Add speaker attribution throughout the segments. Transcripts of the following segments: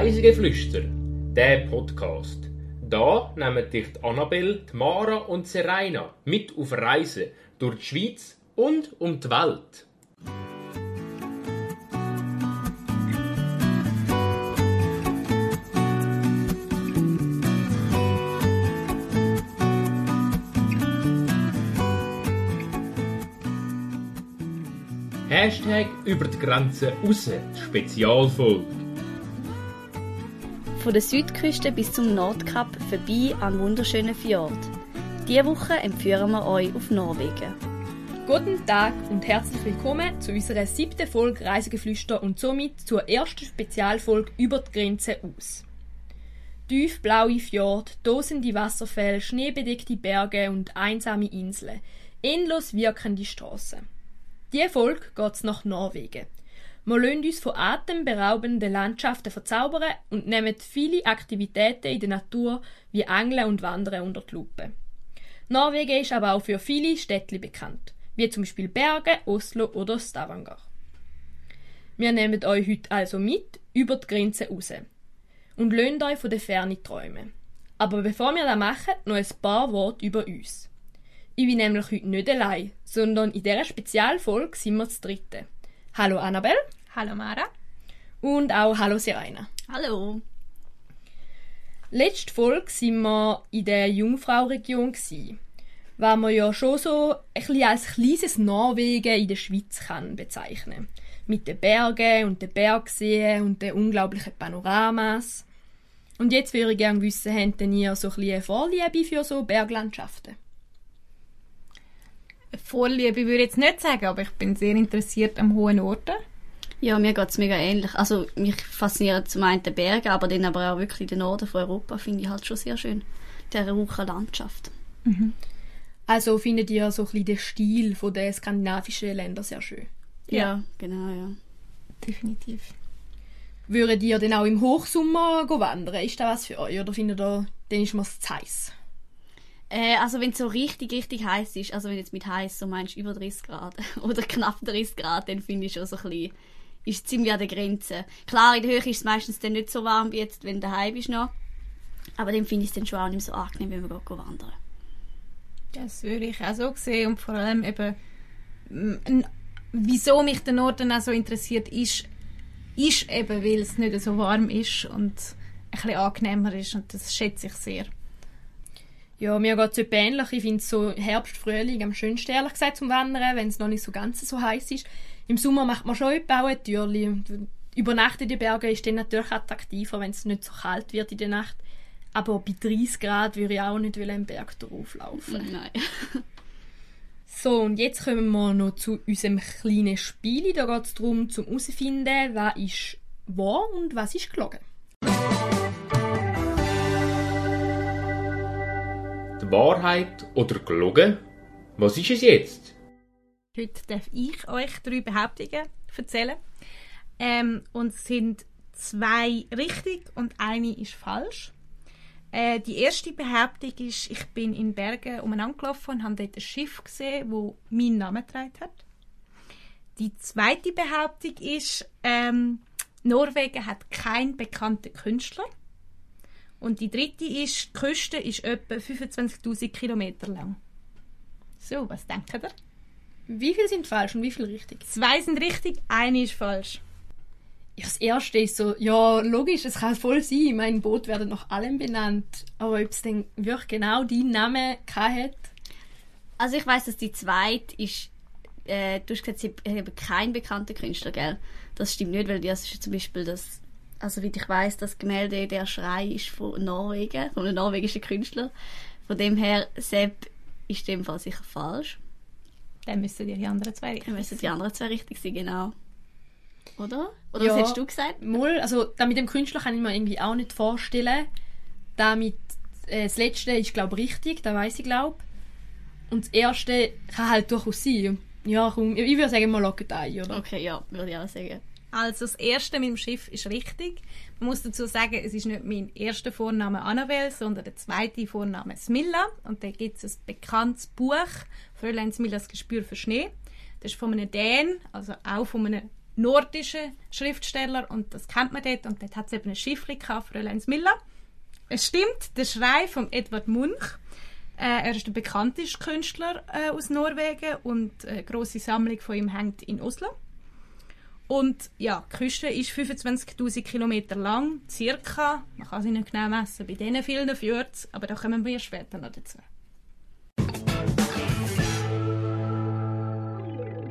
Speaker 1: Reisegeflüster, der Podcast. Da nehmen dich die Annabelle, die Mara und Serena mit auf Reisen durch die Schweiz und um die Welt. Hashtag über die Grenze raus, Spezialfolge.
Speaker 2: Von der Südküste bis zum Nordkap vorbei an wunderschönen Fjord. Diese Woche empführen wir euch auf Norwegen.
Speaker 3: Guten Tag und herzlich willkommen zu unserer siebten Folge Reisegeflüster und somit zur ersten Spezialfolge über die Grenze aus. Tiefblaue Fjord, tosende Wasserfälle, schneebedeckte Berge und einsame Inseln, endlos wirkende Straßen. Die Folge geht's nach Norwegen. Wir lassen uns von atemberaubenden Landschaften verzaubern und nehmen viele Aktivitäten in der Natur wie Angeln und Wandern unter die Lupe. Norwegen ist aber auch für viele Städte bekannt, wie zum Beispiel Berge, Oslo oder Stavanger. Wir nehmen euch heute also mit über die Grenze raus und lassen euch von der Ferne träumen. Aber bevor wir das machen, noch ein paar Worte über uns. Ich bin nämlich heute nicht allein, sondern in dieser Spezialfolge sind wir zu dritten. Hallo Annabelle.
Speaker 4: Hallo Mara.
Speaker 3: Und auch hallo Serena.
Speaker 2: Hallo.
Speaker 3: Letzte Folge sind wir in der Jungfrau-Region was man ja schon so ein bisschen als kleines Norwegen in der Schweiz kann bezeichnen. Mit den Bergen und den Bergseen und den unglaublichen Panoramas. Und jetzt würde ich gerne wissen, habt ihr so ein bisschen eine Vorliebe für so Berglandschaften?
Speaker 4: Vorliebe würde ich jetzt nicht sagen, aber ich bin sehr interessiert am hohen Orten.
Speaker 2: Ja, mir geht es mega ähnlich. Also mich faszinieren zum einen die Berge, aber dann aber auch wirklich den Norden von Europa finde ich halt schon sehr schön. Der rauche Landschaft.
Speaker 3: Mhm. Also findet ihr so ein bisschen den Stil von den skandinavischen Ländern sehr schön?
Speaker 2: Ja, ja genau, ja.
Speaker 4: Definitiv.
Speaker 3: Würdet ihr denn auch im Hochsommer wandern? Ist das was für euch? Oder findet ihr, dann ist mir zu heiß?
Speaker 2: Äh, also wenn es so richtig, richtig heiß ist, also wenn jetzt mit heiß so meinst über 30 Grad oder knapp 30 Grad, dann finde ich schon so ein bisschen, ist ziemlich an der Grenze. Klar, in der Höhe ist es meistens dann nicht so warm wie jetzt, wenn du daheim bist noch. Aber dann finde ich es dann schon auch nicht so angenehm, wenn wir gehen wandern.
Speaker 4: Das würde ich auch so sehen und vor allem eben, wieso mich der Norden auch so interessiert, ist, ist eben, weil es nicht so warm ist und ein bisschen angenehmer ist und das schätze ich sehr.
Speaker 3: Ja, mir geht es ähnlich. Ich finde so Herbst, Frühling am schönsten, ehrlich gesagt, zum Wandern, wenn es noch nicht so ganz so heiß ist. Im Sommer macht man schon etwa auch ein. Übernachten in den Bergen ist dann natürlich attraktiver, wenn es nicht so kalt wird in der Nacht. Aber bei 30 Grad würde ich auch nicht einen Berg drauflaufen.
Speaker 2: Nein.
Speaker 3: so, und jetzt kommen wir noch zu unserem kleinen Spiel. Da geht es darum, zum herauszufinden, was ist wahr und was ist gelogen.
Speaker 1: Wahrheit oder gelogen? Was ist es jetzt?
Speaker 4: Heute darf ich euch drei Behauptungen erzählen. Ähm, und es sind zwei richtig und eine ist falsch. Äh, die erste Behauptung ist, ich bin in Bergen umeinander gelaufen und habe dort ein Schiff gesehen, wo meinen Namen getragen hat. Die zweite Behauptung ist, ähm, Norwegen hat keinen bekannten Künstler. Und die dritte ist, die Küste ist etwa 25.000 Kilometer lang. So, was denkt ihr?
Speaker 3: Wie viel sind falsch und wie viel richtig?
Speaker 4: Zwei sind richtig, eine ist falsch.
Speaker 3: Ja, das erste ist so, ja, logisch, es kann voll sein, mein Boot werden nach allem benannt. Aber ob es denn wirklich genau deinen Namen hat?
Speaker 2: Also ich weiß, dass die zweite ist, äh, du hast gesagt, sie haben keinen bekannten Künstler, gell? Das stimmt nicht, weil das ist zum Beispiel das also wie ich weiß, das Gemälde Der Schrei ist von Norwegen, von einem norwegischen Künstler. Von dem her, Sepp ist in dem Fall sicher falsch.
Speaker 4: Dann müssen die anderen zwei richtig
Speaker 2: sein. Dann müssen die anderen zwei richtig sein, genau. Oder? Oder ja, was hättest du gesagt?
Speaker 3: Mal, also da mit dem Künstler kann ich mir irgendwie auch nicht vorstellen. Damit äh, das letzte ist glaube ich richtig, da weiß ich glaube. Und das erste kann halt durchaus sein. Ja, komm, ich würde sagen, wir locken ein, oder?
Speaker 2: Okay, ja, würde ich auch sagen.
Speaker 4: Also das erste mit dem Schiff ist richtig. Man muss dazu sagen, es ist nicht mein erster Vorname Annabelle, sondern der zweite Vorname Smilla. Und da gibt es ein bekanntes Buch, Fräulein Smillas Gespür für Schnee. Das ist von einem Dän, also auch von einem nordischen Schriftsteller und das kennt man dort und dort hat es eben ein Schiffli gehabt, Fräulein Miller. Es stimmt, der Schrei von Edward Munch. Äh, er ist der bekannteste Künstler äh, aus Norwegen und eine grosse Sammlung von ihm hängt in Oslo. Und ja, die Küste ist 25.000 Kilometer lang, circa. Man kann sie nicht genau messen bei diesen vielen Fjords, aber da kommen wir später noch dazu.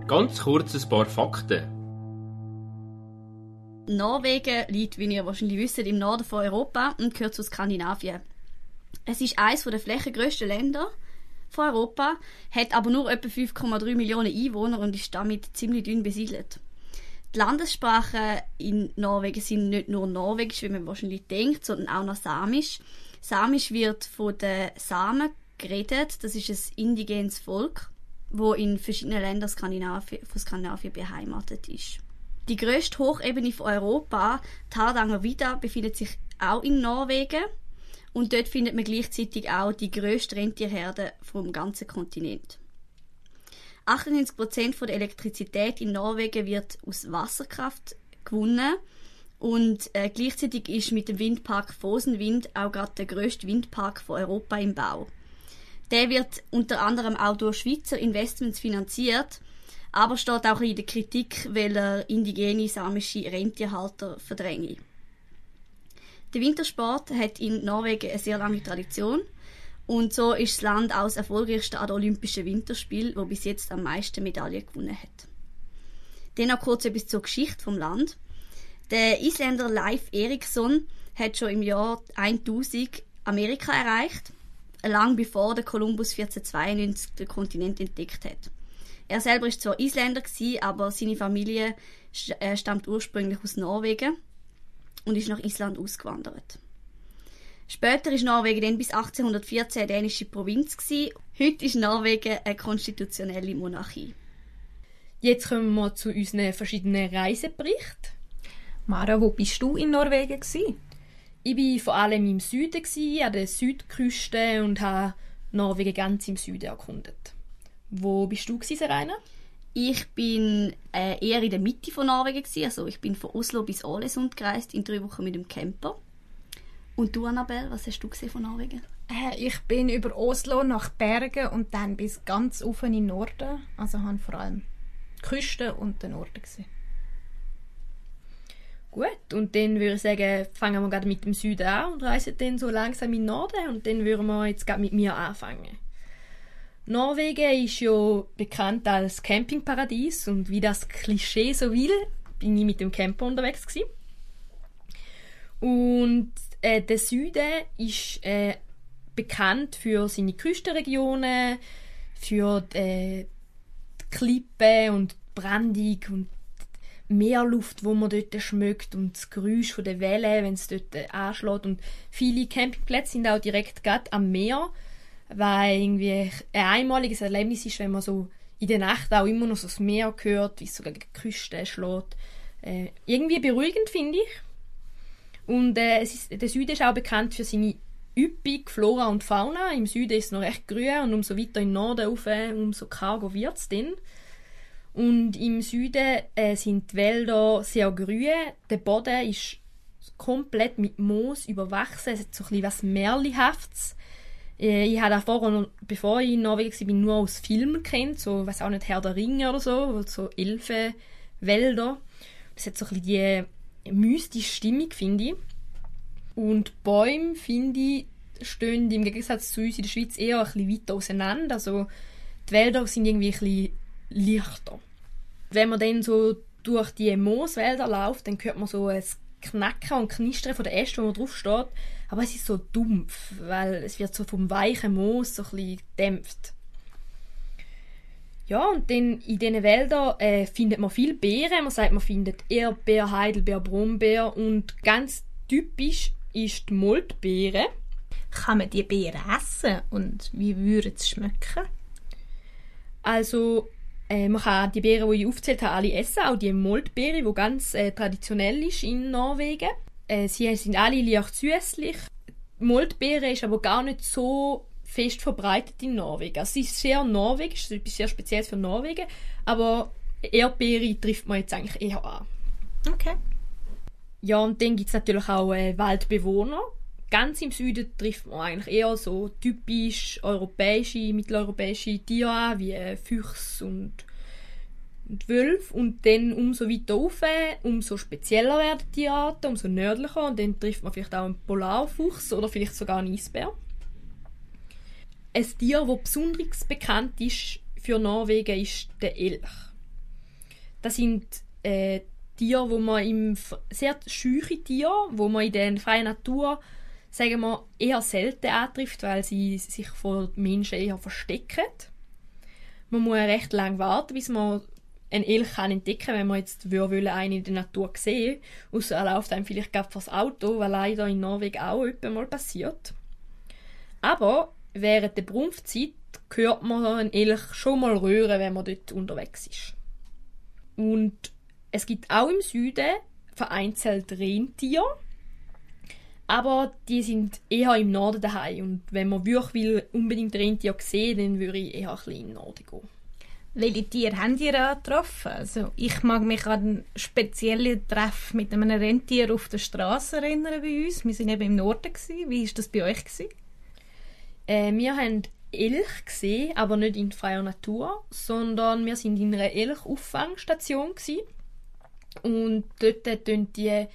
Speaker 1: Ganz kurz ein paar Fakten.
Speaker 2: Norwegen liegt, wie ihr wahrscheinlich wisst, im Norden von Europa und gehört zu Skandinavien. Es ist eines der flächengrößten Länder von Europa, hat aber nur etwa 5,3 Millionen Einwohner und ist damit ziemlich dünn besiedelt. Die Landessprachen in Norwegen sind nicht nur Norwegisch, wie man wahrscheinlich denkt, sondern auch noch Samisch. Samisch wird von den Samen geredet. Das ist ein indigenes Volk, wo in verschiedenen Ländern Skandinavien, von Skandinavien beheimatet ist. Die grösste Hochebene von Europa, die Hardanger Vida, befindet sich auch in Norwegen. Und dort findet man gleichzeitig auch die grösste Rentierherde vom ganzen Kontinent. 98% der Elektrizität in Norwegen wird aus Wasserkraft gewonnen. Und äh, gleichzeitig ist mit dem Windpark Fosenwind auch gerade der grösste Windpark von Europa im Bau. Der wird unter anderem auch durch Schweizer Investments finanziert, aber steht auch in der Kritik, weil er indigene samische Rentierhalter verdränge. Der Wintersport hat in Norwegen eine sehr lange Tradition und so ist das Land auch das erfolgreichste an den Olympischen Winterspielen, wo bis jetzt am meisten Medaillen gewonnen hat. Dann noch kurz etwas zur Geschichte vom Land. Der Isländer Leif Eriksson hat schon im Jahr 1000 Amerika erreicht, lang bevor der Kolumbus 1492 den Kontinent entdeckt hat. Er selber ist zwar Isländer gewesen, aber seine Familie äh, stammt ursprünglich aus Norwegen und ist nach Island ausgewandert. Später ist Norwegen dann bis 1814 eine dänische Provinz gewesen. Heute ist Norwegen eine konstitutionelle Monarchie.
Speaker 3: Jetzt kommen wir zu unseren verschiedenen Reiseberichten.
Speaker 4: Mara, wo bist du in Norwegen gewesen?
Speaker 3: Ich war vor allem im Süden, gewesen, an der Südküste und habe Norwegen ganz im Süden erkundet. Wo bist du, Serena?
Speaker 2: Ich bin äh, eher in der Mitte von Norwegen gewesen. also ich bin von Oslo bis Ålesund gereist in drei Wochen mit dem Camper. Und du, Annabelle, was hast du gesehen von Norwegen?
Speaker 4: Äh, ich bin über Oslo nach Bergen und dann bis ganz oben in den Norden. Also habe vor allem die Küste und den Norden gesehen.
Speaker 3: Gut, und dann würde ich sagen, fangen wir gerade mit dem Süden an und reisen dann so langsam in den Norden und dann würden wir jetzt gerade mit mir anfangen. Norwegen ist ja bekannt als Campingparadies und wie das Klischee so will, bin ich mit dem Camper unterwegs gewesen. Und äh, der Süden ist äh, bekannt für seine Küstenregionen, für äh, die Klippen und die Brandung und die Meerluft, wo man dort schmeckt und das Geräusch der Welle, wenn es dort äh, anschlägt. Und viele Campingplätze sind auch direkt am Meer, weil irgendwie ein einmaliges Erlebnis ist, wenn man so in der Nacht auch immer noch so das Meer hört, wie es so gegen die Küste schlägt. Äh, irgendwie beruhigend, finde ich. Und äh, ist, der Süden ist auch bekannt für seine üppige Flora und Fauna. Im Süden ist es noch recht grün und umso weiter in den Norden rauf, umso karger wird es dann. Und im Süden äh, sind die Wälder sehr grün. Der Boden ist komplett mit Moos überwachsen. Es hat so ein was Märlihaftes. Äh, ich habe davor, bevor ich in Norwegen war, nur aus Filmen kennt, so, was auch nicht, Herr der Ringe oder so, so Elfenwälder. Das hat so ein bisschen die mystische Stimmung, finde ich. Und Bäume, finde ich, stehen im Gegensatz zu uns in der Schweiz eher ein bisschen weiter auseinander. Also die Wälder sind irgendwie ein bisschen leichter. Wenn man dann so durch die Mooswälder läuft, dann hört man so ein Knacken und Knistern von der Äste, wo man drauf steht. Aber es ist so dumpf, weil es wird so vom weichen Moos so ein bisschen gedämpft. Ja, und dann in diesen Wäldern äh, findet man viel Beeren. Man sagt, man findet Erdbeer, Heidelbeer, Brombeer und ganz typisch ist die Moltbeere.
Speaker 4: Kann man die Beeren essen und wie würde es schmecken?
Speaker 3: Also, äh, man kann die Beeren, die ich aufgezählt habe, alle essen, auch die Moltbeere, die ganz äh, traditionell ist in Norwegen. Äh, sie sind alle leicht süßlich. Moltbeere ist aber gar nicht so fest verbreitet in Norwegen. Also, sie ist sehr norwegisch, es ist etwas sehr Spezielles für Norwegen, aber Erdbeere trifft man jetzt eigentlich eher an.
Speaker 4: Okay.
Speaker 3: Ja, und dann gibt es natürlich auch äh, Waldbewohner. Ganz im Süden trifft man eigentlich eher so typisch europäische, mitteleuropäische Tiere an, wie äh, und, und Wölfe. Und dann umso weiter rauf, umso spezieller werden die Arten, umso nördlicher. Und dann trifft man vielleicht auch einen Polarfuchs oder vielleicht sogar einen Eisbär. Ein Tier, das besonders bekannt ist für Norwegen, ist der Elch. Das sind äh, Tiere, wo man im sehr scheuche Tiere, wo man in der freien Natur sagen wir, eher selten antrifft, weil sie sich vor Menschen eher verstecken. Man muss recht lange warten, bis man einen Elch kann entdecken wenn man jetzt würde einen in der Natur sehen Außer er läuft einem vielleicht gerade vors Auto, was leider in Norwegen auch öppe mal passiert. Aber während der Brumpfzeit hört man einen schon mal rühren, wenn man dort unterwegs ist. Und es gibt auch im Süden vereinzelt Rentier, aber die sind eher im Norden daheim. Und wenn man wirklich will, unbedingt Rentier sehen, dann würde ich eher ein bisschen in den Norden gehen.
Speaker 4: Welche Tiere habt ihr getroffen? Also, ich mag mich an einen speziellen Treff mit einem Rentier auf der Straße erinnern bei uns. Wir sind eben im Norden. Gewesen. Wie war das bei euch? Gewesen?
Speaker 3: Äh, wir haben Elch gesehen, aber nicht in freier Natur, sondern wir sind in einer Elch-Auffangstation und dort tun die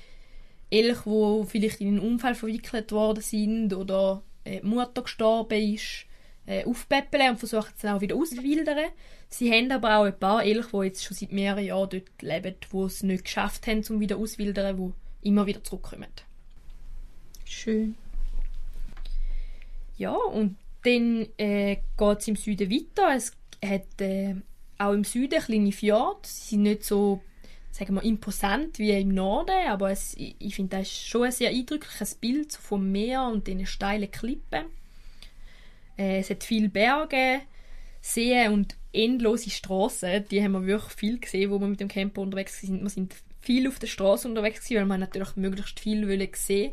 Speaker 3: Elch, die vielleicht in einen Unfall verwickelt worden sind oder äh, die Mutter gestorben ist, äh, aufpäppeln und versuchen dann auch wieder auszuwildern. Sie haben aber auch ein paar Elch, die jetzt schon seit mehreren Jahren dort leben, die es nicht geschafft haben, um wieder auszuwildern, die immer wieder zurückkommen.
Speaker 4: Schön.
Speaker 3: Ja, und dann äh, geht es im Süden weiter. Es hat äh, auch im Süden kleine Fjorde. Sie sind nicht so, sagen wir, imposant wie im Norden, aber es, ich, ich finde, das ist schon ein sehr eindrückliches Bild so vom Meer und den steilen Klippen. Äh, es hat viele Berge, Seen und endlose Straßen. Die haben wir wirklich viel gesehen, wo wir mit dem Camper unterwegs sind. Wir sind viel auf der Straße unterwegs weil wir natürlich möglichst viel sehen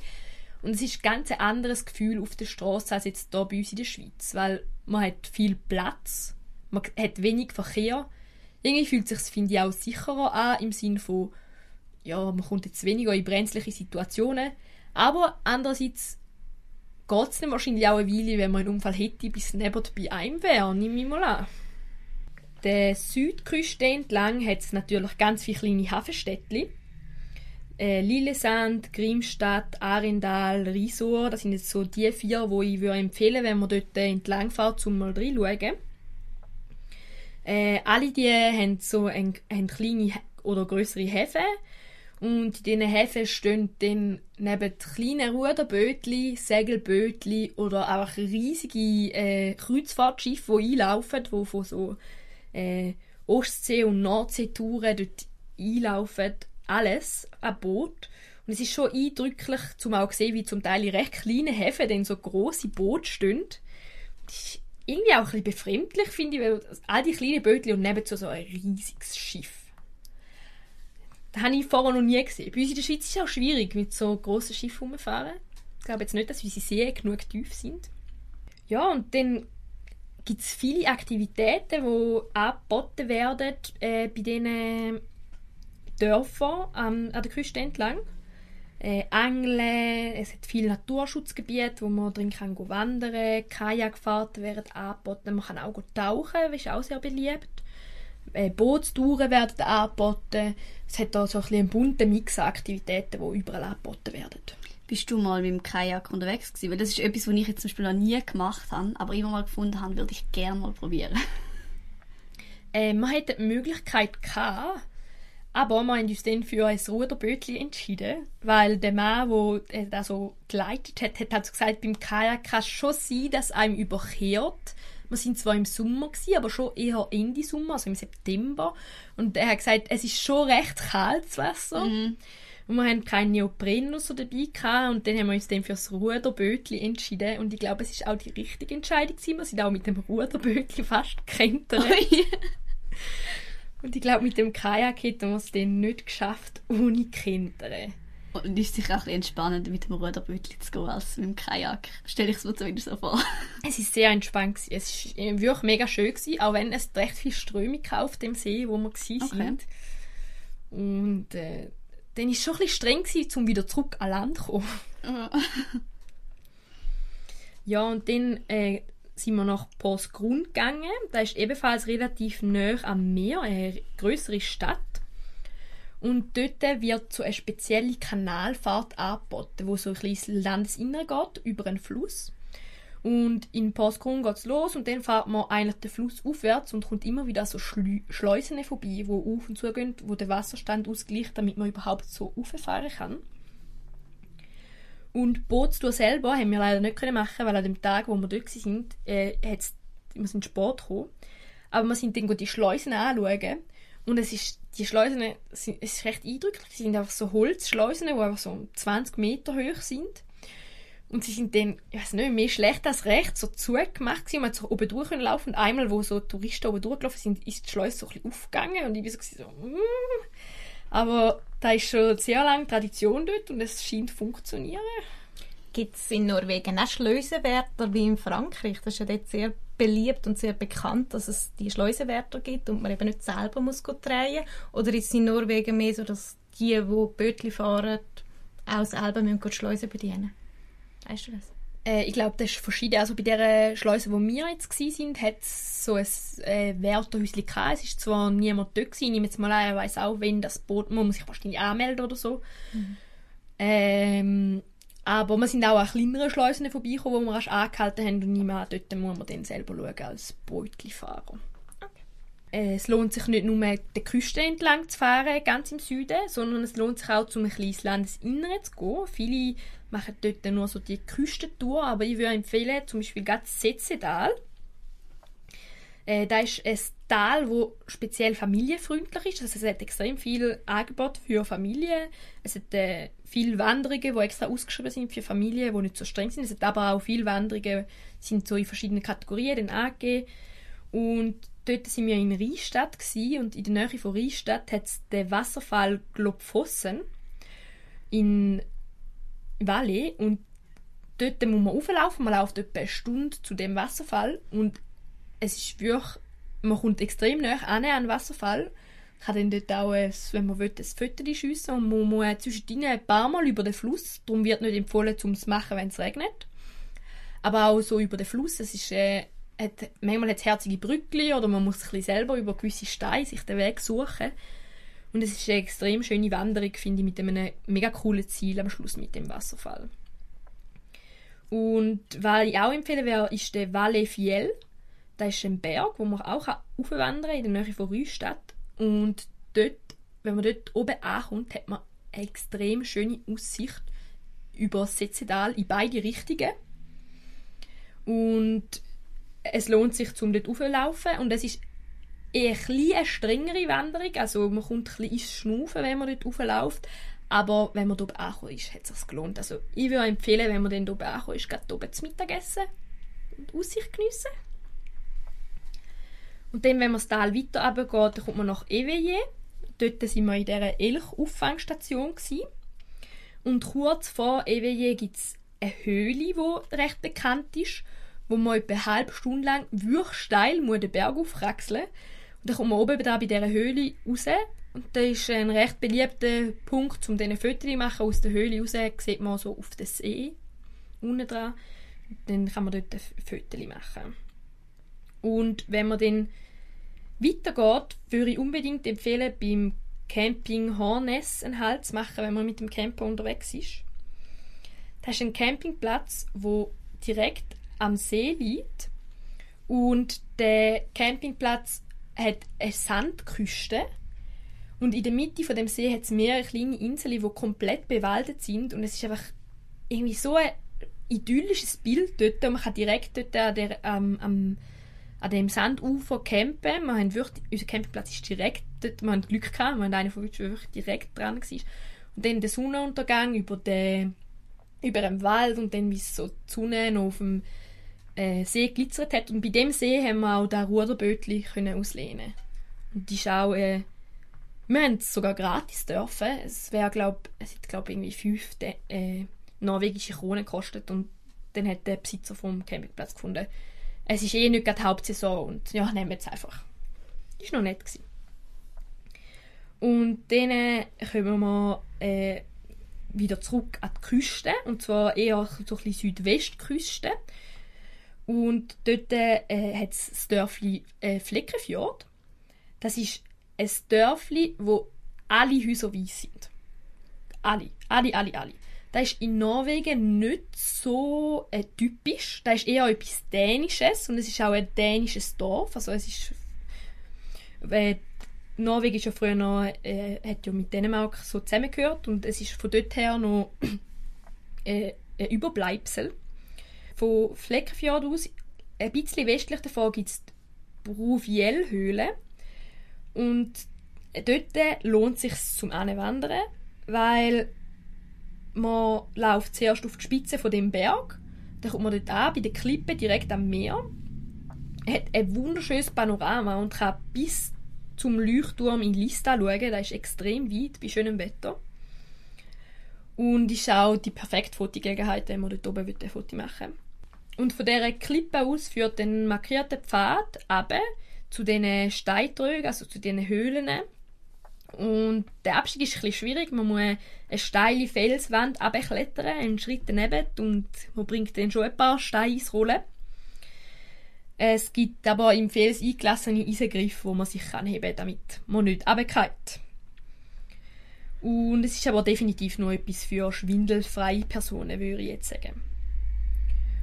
Speaker 3: und es ist ganz ein anderes Gefühl auf der Straße als jetzt hier bei uns in der Schweiz, weil man hat viel Platz, man hat wenig Verkehr. Irgendwie fühlt es sich, finde ich, auch sicherer an, im Sinne von, ja, man kommt jetzt weniger in brenzliche Situationen. Aber andererseits geht es wahrscheinlich auch eine Weile, wenn man einen Unfall hätte, bis neben bei einem wäre, nehme ich mal an. Der Südküste entlang hat es natürlich ganz viele kleine Hafenstädtchen äh, Lillesand, Grimstadt, Arendal, Risor. Das sind jetzt so die vier, die ich würde empfehlen wenn man dort entlang fährt, um mal reinschauen. Äh, alle die haben so ein, ein kleine oder größere Häfen und in diesen Häfen stehen dann neben kleinen Ruderbötli, Segelbötli oder auch riesige äh, Kreuzfahrtschiffe, die einlaufen, die von so äh, Ostsee- und Nordsee-Touren dort einlaufen alles an Boot. Und es ist schon eindrücklich, zum auch sehen, wie zum Teil in recht kleinen Häfen dann so grosse Boote stehen. Das ist irgendwie auch ein bisschen befremdlich, finde ich, weil all die kleinen Bötchen und nebenzu so ein riesiges Schiff. Das habe ich vorher noch nie gesehen. Bei uns in der Schweiz ist es auch schwierig, mit so grossen Schiffen rumfahren. Ich glaube jetzt nicht, dass unsere Seen genug tief sind. Ja, und dann gibt es viele Aktivitäten, die angeboten werden äh, bei diesen Dörfer ähm, an der Küste entlang. Äh, Angeln, es hat viele Naturschutzgebiete, wo man drin kann wandern, Kajakfahrten werden angeboten, man kann auch tauchen, das ist auch sehr beliebt. Äh, Bootstouren werden angeboten. Es hat da so ein bisschen einen bunten Mix an Aktivitäten, die überall angeboten werden.
Speaker 2: Bist du mal mit dem Kajak unterwegs gewesen? Weil das ist etwas, was ich jetzt zum Beispiel noch nie gemacht habe, aber immer mal gefunden habe, würde ich gerne mal probieren.
Speaker 3: Äh, man hatte die Möglichkeit gehabt, aber wir haben uns dann für ein Ruderbötchen entschieden, weil der Mann, der das so geleitet hat, hat halt gesagt, beim Kajak kann es schon sein, dass einem überkehrt. Wir sind zwar im Sommer gewesen, aber schon eher Ende Sommer, also im September. Und er hat gesagt, es ist schon recht kalt, das Wasser. Und wir haben keinen Neopren oder so dabei gehabt. Und dann haben wir uns dann für das Ruderbötchen entschieden. Und ich glaube, es ist auch die richtige Entscheidung gewesen. Wir sind auch mit dem Ruderbötchen fast gekentert. Und ich glaube, mit dem Kajak hätten wir es dann nicht geschafft, ohne Kentern.
Speaker 2: Und ist sicher auch ein entspannender mit dem Ruderbötchen zu gehen als mit dem Kajak. Stelle ich es mir zumindest so vor.
Speaker 3: Es ist sehr entspannt. Es war äh, wirklich mega schön, gewesen, auch wenn es recht viel Strömung auf dem See, wo wir waren.
Speaker 2: Okay.
Speaker 3: sind. Und äh, dann war es schon ein bisschen streng, gewesen, um wieder zurück an Land zu kommen. Ja, und dann äh, sind wir nach Porsgrund gegangen. Das ist ebenfalls relativ nah am Meer, eine größere Stadt. Und dort wird so eine spezielle Kanalfahrt angeboten, wo so ein bisschen Landesinnere geht, über einen Fluss. Und in Porsgrund geht es los und dann fährt man eigentlich den Fluss aufwärts und kommt immer wieder so Schleu Schleusen vorbei, wo auf und zu gehen, wo der Wasserstand ausgleicht, damit man überhaupt so rauffahren kann. Und die Bootstour selber haben wir leider nicht können machen, weil an dem Tag, wo wir dort waren, äh, hat's, wir sind Sport gekommen. Aber wir sind dann die Schleusen anschauen. Und es ist, die Schleusen, sind- es ist recht eindrücklich. Sie sind einfach so Holzschleusen, die einfach so 20 Meter hoch sind. Und sie sind dann, ich weiß nicht, mehr schlecht als recht, so zugemacht gewesen. Man hat so oben durch können laufen. Und einmal, wo so Touristen oben durchgelaufen sind, ist die Schleuse so ein bisschen aufgegangen. Und ich war so, so mm. Aber da ist schon sehr lange Tradition dort und es scheint zu funktionieren.
Speaker 4: Gibt es in Norwegen auch Schleusenwärter wie in Frankreich? Das ist ja dort sehr beliebt und sehr bekannt, dass es die Schleusenwärter gibt und man eben nicht selber muss drehen Oder ist es in Norwegen mehr so, dass die, die Bötli fahren, auch selber müssen die Schleusen bedienen? Weißt du das?
Speaker 3: Äh, ich glaube, das ist verschieden. Also bei der Schleuse, wo wir jetzt sind, hat es so ein äh, Wärterhäuschen gehabt. Es ist zwar niemand dort gewesen. Ich nehme jetzt mal an, er weiss auch, wenn das Boot, man muss sich wahrscheinlich anmelden oder so. Ähm, aber wir sind auch an kleineren Schleusen vorbeigekommen, wo wir angehalten haben und ich meine, dort muss man dann selber schauen als Bootli-Fahrer. Äh, Es lohnt sich nicht nur die Küste entlang zu fahren, ganz im Süden, sondern es lohnt sich auch, um ein kleines Landesinnere zu gehen. Viele machen dort nur so die Küstentour, aber ich würde empfehlen, zum Beispiel gerade das Setzetal. Äh, da ist ein Tal, wo speziell familienfreundlich ist. Also es hat extrem viel Angebot für Familien. Es hat äh, viele Wanderungen, die extra ausgeschrieben sind für Familien, die nicht so streng sind. Es hat aber auch viele Wanderungen, sind so in verschiedenen Kategorien dann angegeben. Und dort sind wir in Rheinstadt gsi und in der Nähe von Rheinstadt hat es den Wasserfall Globfossen in Valais und dort muss man auflaufen. Man läuft etwa eine Stunde zu dem Wasserfall und es ist wirklich, man kommt extrem nah an den Wasserfall. Ich kann dann dort auch, ein, wenn man will, ein Foto schiessen und man muss zwischendrin ein paar Mal über den Fluss. Darum wird nicht empfohlen, um es zu machen, wenn es regnet. Aber auch so über den Fluss. Es ist, äh, hat, manchmal hat es herzige Brückli oder man muss bisschen selber über gewisse Steine sich den Weg suchen. Und es ist eine extrem schöne Wanderung, finde ich, mit einem mega coolen Ziel am Schluss mit dem Wasserfall. Und was ich auch empfehlen wäre, ist der Valle Fiel. Das ist ein Berg, wo man auch aufwandern kann, in der Nähe von Rüstadt. Und dort, wenn man dort oben ankommt, hat man eine extrem schöne Aussicht über das Setzetal in beide Richtungen. Und es lohnt sich, zum dort raufzulaufen. Und es ist eher eine strengere Wanderung. Also man kommt ein bisschen ins Schnaufen, wenn man dort raufläuft. Aber wenn man oben angekommen ist, hat es sich gelohnt. Also ich würde empfehlen, wenn man dann oben angekommen ist, gerade oben zu Mittag essen und Aussicht geniessen. Und dann, wenn man das Tal weiter runtergeht, kommt man nach Eveillé. Dort waren wir in dieser Elch-Auffangstation. Und kurz vor Eveillé gibt es eine Höhle, die recht bekannt ist, wo man etwa eine halbe Stunde lang wirklich muss den Berg aufkraxeln Und dann kommt man oben da bei dieser Höhle raus. Und da ist ein recht beliebter Punkt, um diese Fotos zu machen. Aus der Höhle raus sieht man so auf den See unten dran. Und dann kann man dort Fotos machen. Und wenn man dann weitergeht, würde ich unbedingt empfehlen, beim Camping Hornes einen Halt zu machen, wenn man mit dem Camper unterwegs ist. Das ist ein Campingplatz, wo direkt am See liegt. Und der Campingplatz hat eine Sandküste. Und in der Mitte von dem See hat es mehrere kleine Inseln, die komplett bewaldet sind. Und es ist einfach irgendwie so ein idyllisches Bild dort. Und man kann direkt dort an, der, ähm, am, an dem Sandufer campen. Wir haben wirklich, unser Campingplatz ist direkt dort. Wir haben Glück gehabt. Wir haben einen von wirklich direkt dran war. Und dann der Sonnenuntergang über den über dem Wald und dann wie so die Sonne auf dem äh, See glitzert hat. Und bei dem See haben wir auch das Ruderbötli können auslehnen. Und das ist auch äh, Wir haben es sogar gratis dürfen. Es wäre, glaube es hat, glaube irgendwie fünf äh, norwegische Kronen gekostet und dann hat der Besitzer vom Campingplatz gefunden, es ist eh nicht gerade Hauptsaison und ja, nehmen wir es einfach. War noch nett. Gewesen. Und dann kommen wir äh, wieder zurück an die Küste, und zwar eher so ein bisschen Südwestküste. Und dort äh, hat es das Dörfli äh, Fleckenfjord. Das ist ein Dörfli, wo alle Häuser weiß sind. Alle, alle, alle, alle. Das ist in Norwegen nicht so äh, typisch. Das ist eher etwas Dänisches und es ist auch ein dänisches Dorf. Also es ist äh, Norwegen ist ja früher noch, äh, hat ja mit Dänemark so zusammengehört und es ist von dort her noch äh, ein Überbleibsel. Von Fleckenfjord aus, ein bisschen westlich davon gibt es die Bruviel-Höhle und dort lohnt es sich zum Anwandern, weil man läuft zuerst auf die Spitze von dem Berg, dann kommt man dort an, bei der Klippe direkt am Meer, hat ein wunderschönes Panorama und kann bis zum Leuchtturm in Lista schauen. Der ist extrem weit bei schönem Wetter. Und ist auch die perfekte Fotogelegenheit, wenn man dort oben ein Foto machen Und von dieser Klippe aus führt ein markierter Pfad ab zu diesen Steintrögen, also zu diesen Höhlen. Und der Abstieg ist ein schwierig. Man muss eine steile Felswand abklettern, einen Schritt daneben und man bringt dann schon ein paar Steine ins Rollen. Es gibt aber im Fels eingelassene Eisengriffe, wo man sich anheben kann, damit man nicht runterfällt. Und es ist aber definitiv noch etwas für schwindelfreie Personen, würde ich jetzt sagen.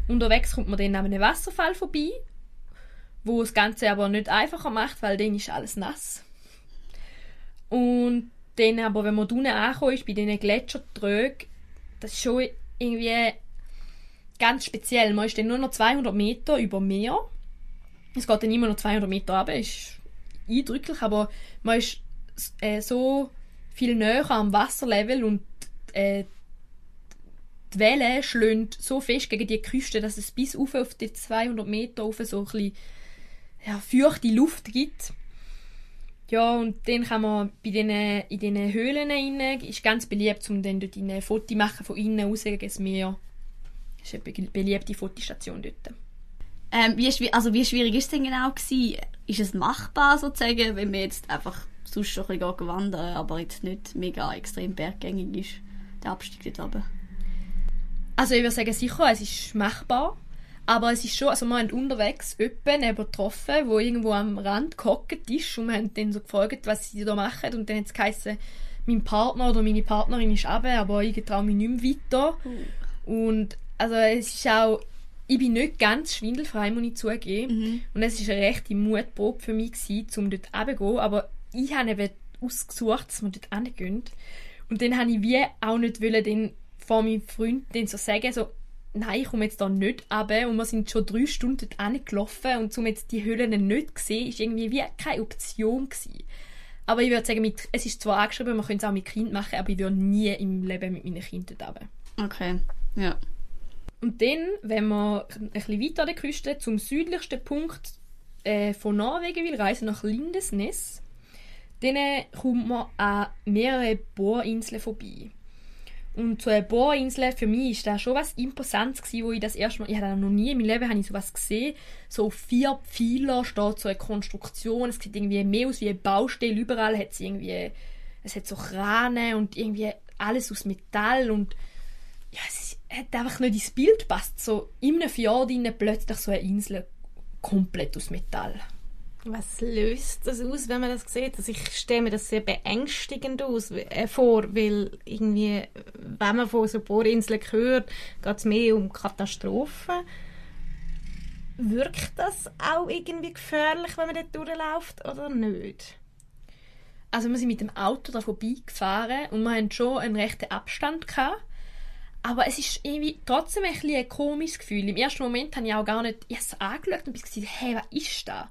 Speaker 3: Unterwegs kommt man dann an einem Wasserfall vorbei, wo das Ganze aber nicht einfacher macht, weil dann ist alles nass. Und dann aber, wenn man unten angekommen ist, bei diesen Gletschertrögen, das ist schon irgendwie ganz speziell. Man ist dann nur noch 200 Meter über Meer es geht dann immer noch 200 Meter runter, ist eindrücklich, aber man ist äh, so viel näher am Wasserlevel und äh, die Welle schlönt so fest gegen die Küste, dass es bis auf, die 200 Meter auf so ein ja, feuchte Luft gibt. Ja, und dann kann man bei den, in diesen Höhlen rein, ist ganz beliebt, um dann dort ein Foto machen von innen raus gegen das Meer. Das ist eine beliebte Fotostation dort.
Speaker 2: Ähm, wie, also wie schwierig ist es denn genau gewesen? Ist es machbar sozusagen, wenn man jetzt einfach sonst schon ein bisschen wandern aber jetzt nicht mega extrem berggängig ist, der Abstieg dort oben?
Speaker 3: Also ich würde sagen, sicher, es ist machbar. Aber es ist schon, also wir haben unterwegs jemanden getroffen, der irgendwo am Rand gehockt ist und wir haben dann so gefragt, was sie da machen und dann hat es geheißen, mein Partner oder meine Partnerin ist runter, aber ich traue mich nicht mehr weiter. Uh. Und also es ist auch ich bin nicht ganz schwindelfrei, muss ich zugeben. Mhm. Und es war eine rechte Mutprobe für mich, gewesen, um dort runterzugehen. Aber ich habe eben ausgesucht, dass wir dort hingehen. Und dann habe ich wie auch nicht wollen, den vor meinem Freund den so sagen, so, nein, ich komme jetzt da nicht runter. Und wir sind schon drei Stunden dort gelaufen und um jetzt die Höhlen nicht zu sehen, ist irgendwie wie keine Option gewesen. Aber ich würde sagen, mit, es ist zwar angeschrieben, man könnte es auch mit Kind machen, aber ich würde nie im Leben mit meinen Kindern runter.
Speaker 2: Okay, ja.
Speaker 3: Und dann, wenn man ein bisschen weiter an der Küste zum südlichsten Punkt äh, von Norwegen will, reisen nach Lindesnes, dann kommt man an mehrere Bohrinseln vorbei. Und so eine Bohrinsel, für mich ist das schon was Imposantes gewesen, wo ich das erste Mal, ich habe noch nie in meinem Leben ich sowas gesehen. So auf vier Pfeiler steht so eine Konstruktion, es sieht irgendwie mehr aus wie eine Baustelle, überall hat es irgendwie, es hat so Krane und irgendwie alles aus Metall und ja, es hat einfach nicht ins Bild gepasst. So in einem Fjord plötzlich so eine Insel komplett aus Metall.
Speaker 4: Was löst das aus, wenn man das sieht? Also ich stelle mir das sehr beängstigend aus, äh, vor, weil irgendwie, wenn man von so Bohrinseln hört, geht es mehr um Katastrophen. Wirkt das auch irgendwie gefährlich, wenn man dort durchläuft oder nicht?
Speaker 3: Also wir sind mit dem Auto da vorbeigefahren und wir hatten schon einen rechten Abstand gehabt. Aber es ist irgendwie trotzdem ein, ein komisches Gefühl. Im ersten Moment habe ich auch gar nicht ich angeschaut und gesagt, hey, was ist das?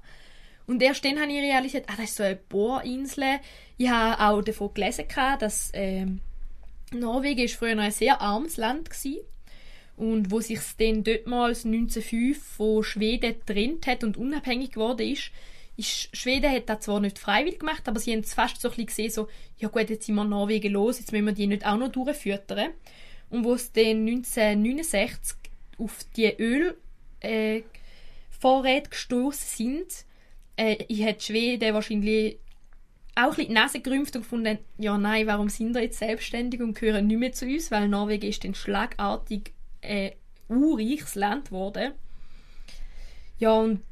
Speaker 3: Und erst dann habe ich realisiert, ah, das ist so eine Bohrinsel. Ich habe auch davon gelesen, dass ähm, Norwegen ist früher ein sehr armes Land war. Und wo sich dann dortmals 1905 von Schweden getrennt hat und unabhängig geworden ist, ist, Schweden hat das zwar nicht freiwillig gemacht, aber sie haben es fast so ein bisschen gesehen, so, ja gut, jetzt sind wir Norwegen los, jetzt müssen wir die nicht auch noch durchfüttern. Und wo es dann 1969 auf die Ölvorräte äh, gestoßen sind, äh, ich hätte Schweden wahrscheinlich auch ein bisschen die Nase und gefunden, ja nein, warum sind wir jetzt selbstständig und gehören nicht mehr zu uns, weil Norwegen ist dann schlagartig äh, urreiches Land geworden. Ja, und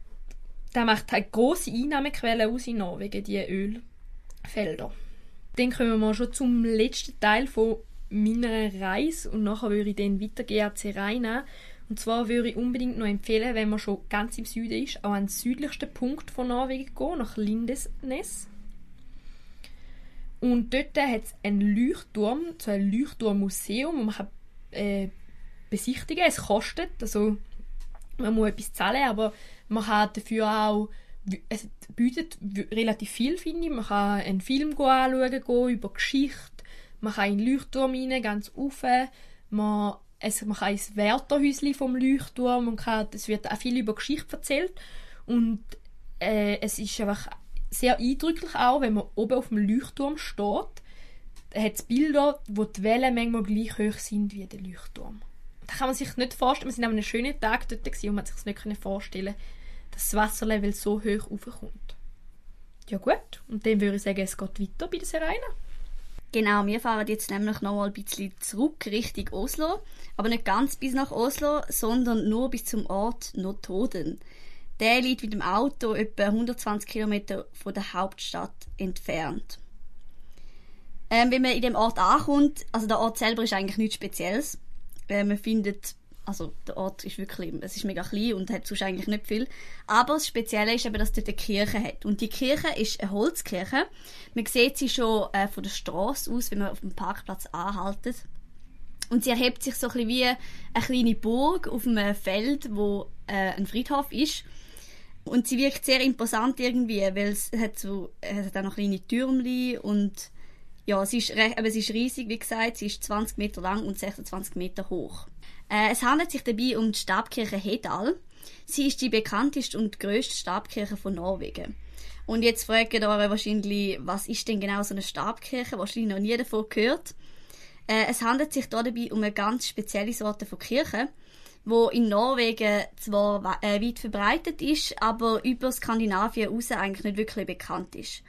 Speaker 3: da macht halt grosse Einnahmequellen aus in Norwegen, die Ölfelder. Dann kommen wir schon zum letzten Teil von meiner Reise und nachher würde ich dann weitergehen an Cereina. Und zwar würde ich unbedingt noch empfehlen, wenn man schon ganz im Süden ist, auch an den südlichsten Punkt von Norwegen gehen, nach Lindesnes. Und dort hat es einen Leuchtturm, so ein Leuchtturmmuseum, wo man kann, äh, besichtigen kann. Es kostet, also man muss etwas zahlen, aber man hat dafür auch es bietet relativ viel, finde ich. Man kann einen Film anschauen, gehen, über Geschichte. Man kann in den Leuchtturm rein, ganz rauf. Man, es, man kann ins Wärterhäuschen vom Leuchtturm und kann, es wird auch viel über Geschichte erzählt. Und äh, es ist einfach sehr eindrücklich auch, wenn man oben auf dem Leuchtturm steht. Hat es Bilder, wo die Wellen manchmal gleich hoch sind wie der Leuchtturm. Da kann man sich nicht vorstellen, wir sind an einem schönen Tag dort und man sich nicht vorstellen dass das Wasserlevel so hoch raufkommt. Ja gut, und dann würde ich sagen, es geht weiter bei der Serena.
Speaker 2: Genau, wir fahren jetzt nämlich noch mal ein bisschen zurück Richtung Oslo, aber nicht ganz bis nach Oslo, sondern nur bis zum Ort Notoden. Der liegt mit dem Auto etwa 120 Kilometer von der Hauptstadt entfernt. Ähm, wenn man in dem Ort ankommt, also der Ort selber ist eigentlich nichts Spezielles. Äh, man findet also der Ort ist wirklich, es ist mega klein und hat sonst eigentlich nicht viel. Aber das Spezielle ist eben, dass dort eine Kirche hat. Und die Kirche ist eine Holzkirche. Man sieht sie schon äh, von der Straße aus, wenn man auf dem Parkplatz anhaltet. Und sie erhebt sich so ein wie eine kleine Burg auf einem Feld, wo äh, ein Friedhof ist. Und sie wirkt sehr imposant irgendwie, weil es hat so, es hat auch noch kleine Türmchen und ja, sie ist, aber sie ist riesig, wie gesagt, sie ist 20 Meter lang und 26 Meter hoch. Äh, es handelt sich dabei um die Stabkirche Hedal. Sie ist die bekannteste und grösste Stabkirche von Norwegen. Und jetzt fragt ihr euch wahrscheinlich, was ist denn genau so eine Stabkirche? Wahrscheinlich noch nie davon gehört. Äh, es handelt sich dabei um eine ganz spezielle Sorte von Kirche, wo in Norwegen zwar äh, weit verbreitet ist, aber über Skandinavien raus eigentlich nicht wirklich bekannt ist.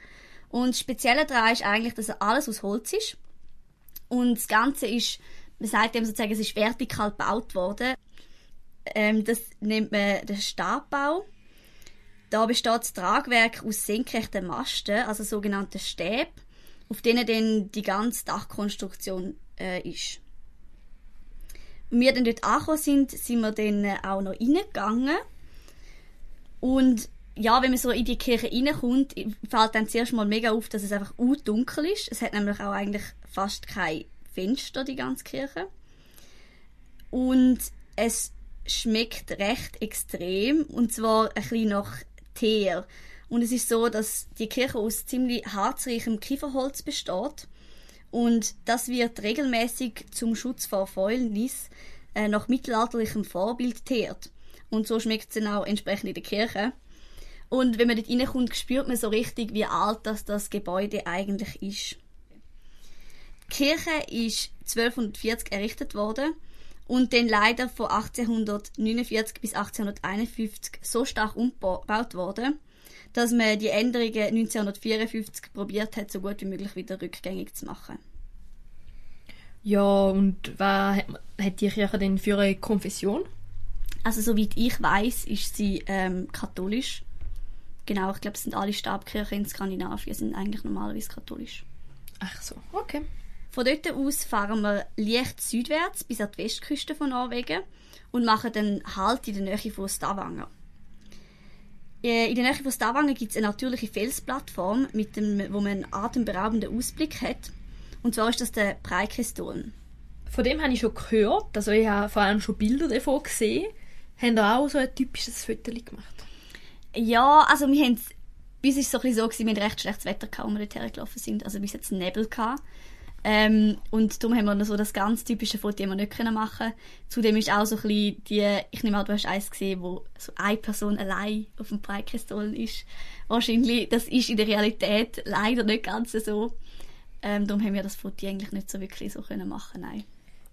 Speaker 2: Und das Spezielle daran ist eigentlich, dass alles aus Holz ist. Und das Ganze ist man sagt dem sozusagen, es ist vertikal gebaut worden. Ähm, das nennt man den Stabbau. Da besteht das Tragwerk aus senkrechten Masten, also sogenannten Stäben, auf denen dann die ganze Dachkonstruktion äh, ist. Und wir dann dort angekommen sind, sind wir dann äh, auch noch reingegangen. Und ja, wenn man so in die Kirche reinkommt, fällt dann zuerst mal mega auf, dass es einfach dunkel ist. Es hat nämlich auch eigentlich fast keine Fenster, die ganze Kirche. Und es schmeckt recht extrem, und zwar ein bisschen nach Teer. Und es ist so, dass die Kirche aus ziemlich harzreichem Kieferholz besteht. Und das wird regelmäßig zum Schutz vor Fäulnis äh, nach mittelalterlichem Vorbild teert. Und so schmeckt es auch entsprechend in der Kirche. Und wenn man dort reinkommt, spürt man so richtig, wie alt das, das Gebäude eigentlich ist. Die Kirche ist 1240 errichtet worden und dann leider von 1849 bis 1851 so stark umgebaut worden, dass man die Änderungen 1954 probiert hat, so gut wie möglich wieder rückgängig zu machen.
Speaker 3: Ja, und was hat die Kirche denn für eine Konfession?
Speaker 2: Also soweit ich weiß, ist sie ähm, katholisch. Genau, ich glaube, es sind alle Stabkirchen in Skandinavien sind eigentlich normalerweise katholisch.
Speaker 3: Ach so, okay.
Speaker 2: Von dort aus fahren wir leicht südwärts bis an die Westküste von Norwegen und machen dann Halt in der Nähe von Stavanger. Äh, in der Nähe von Stavanger gibt es eine natürliche Felsplattform, mit dem, wo man einen atemberaubenden Ausblick hat. Und zwar ist das der Preikestollen.
Speaker 3: Von dem habe ich schon gehört, also ich habe vor allem schon Bilder davon gesehen. Haben da auch so ein typisches Foto gemacht?
Speaker 2: Ja, also wir haben bis ist es so ein so gewesen, wir hatten recht schlechtes Wetter, als wir dorthin gelaufen sind. Also bis jetzt Nebel gehabt. Ähm, und darum haben wir so das ganz typische Foto wir nicht können machen Zudem ist auch so ein bisschen die, ich nehme an, du hast eins gesehen, wo so eine Person allein auf dem Breitkristall ist. Wahrscheinlich, das ist in der Realität leider nicht ganz so. Ähm, darum haben wir das Foto eigentlich nicht so wirklich so können machen, nein.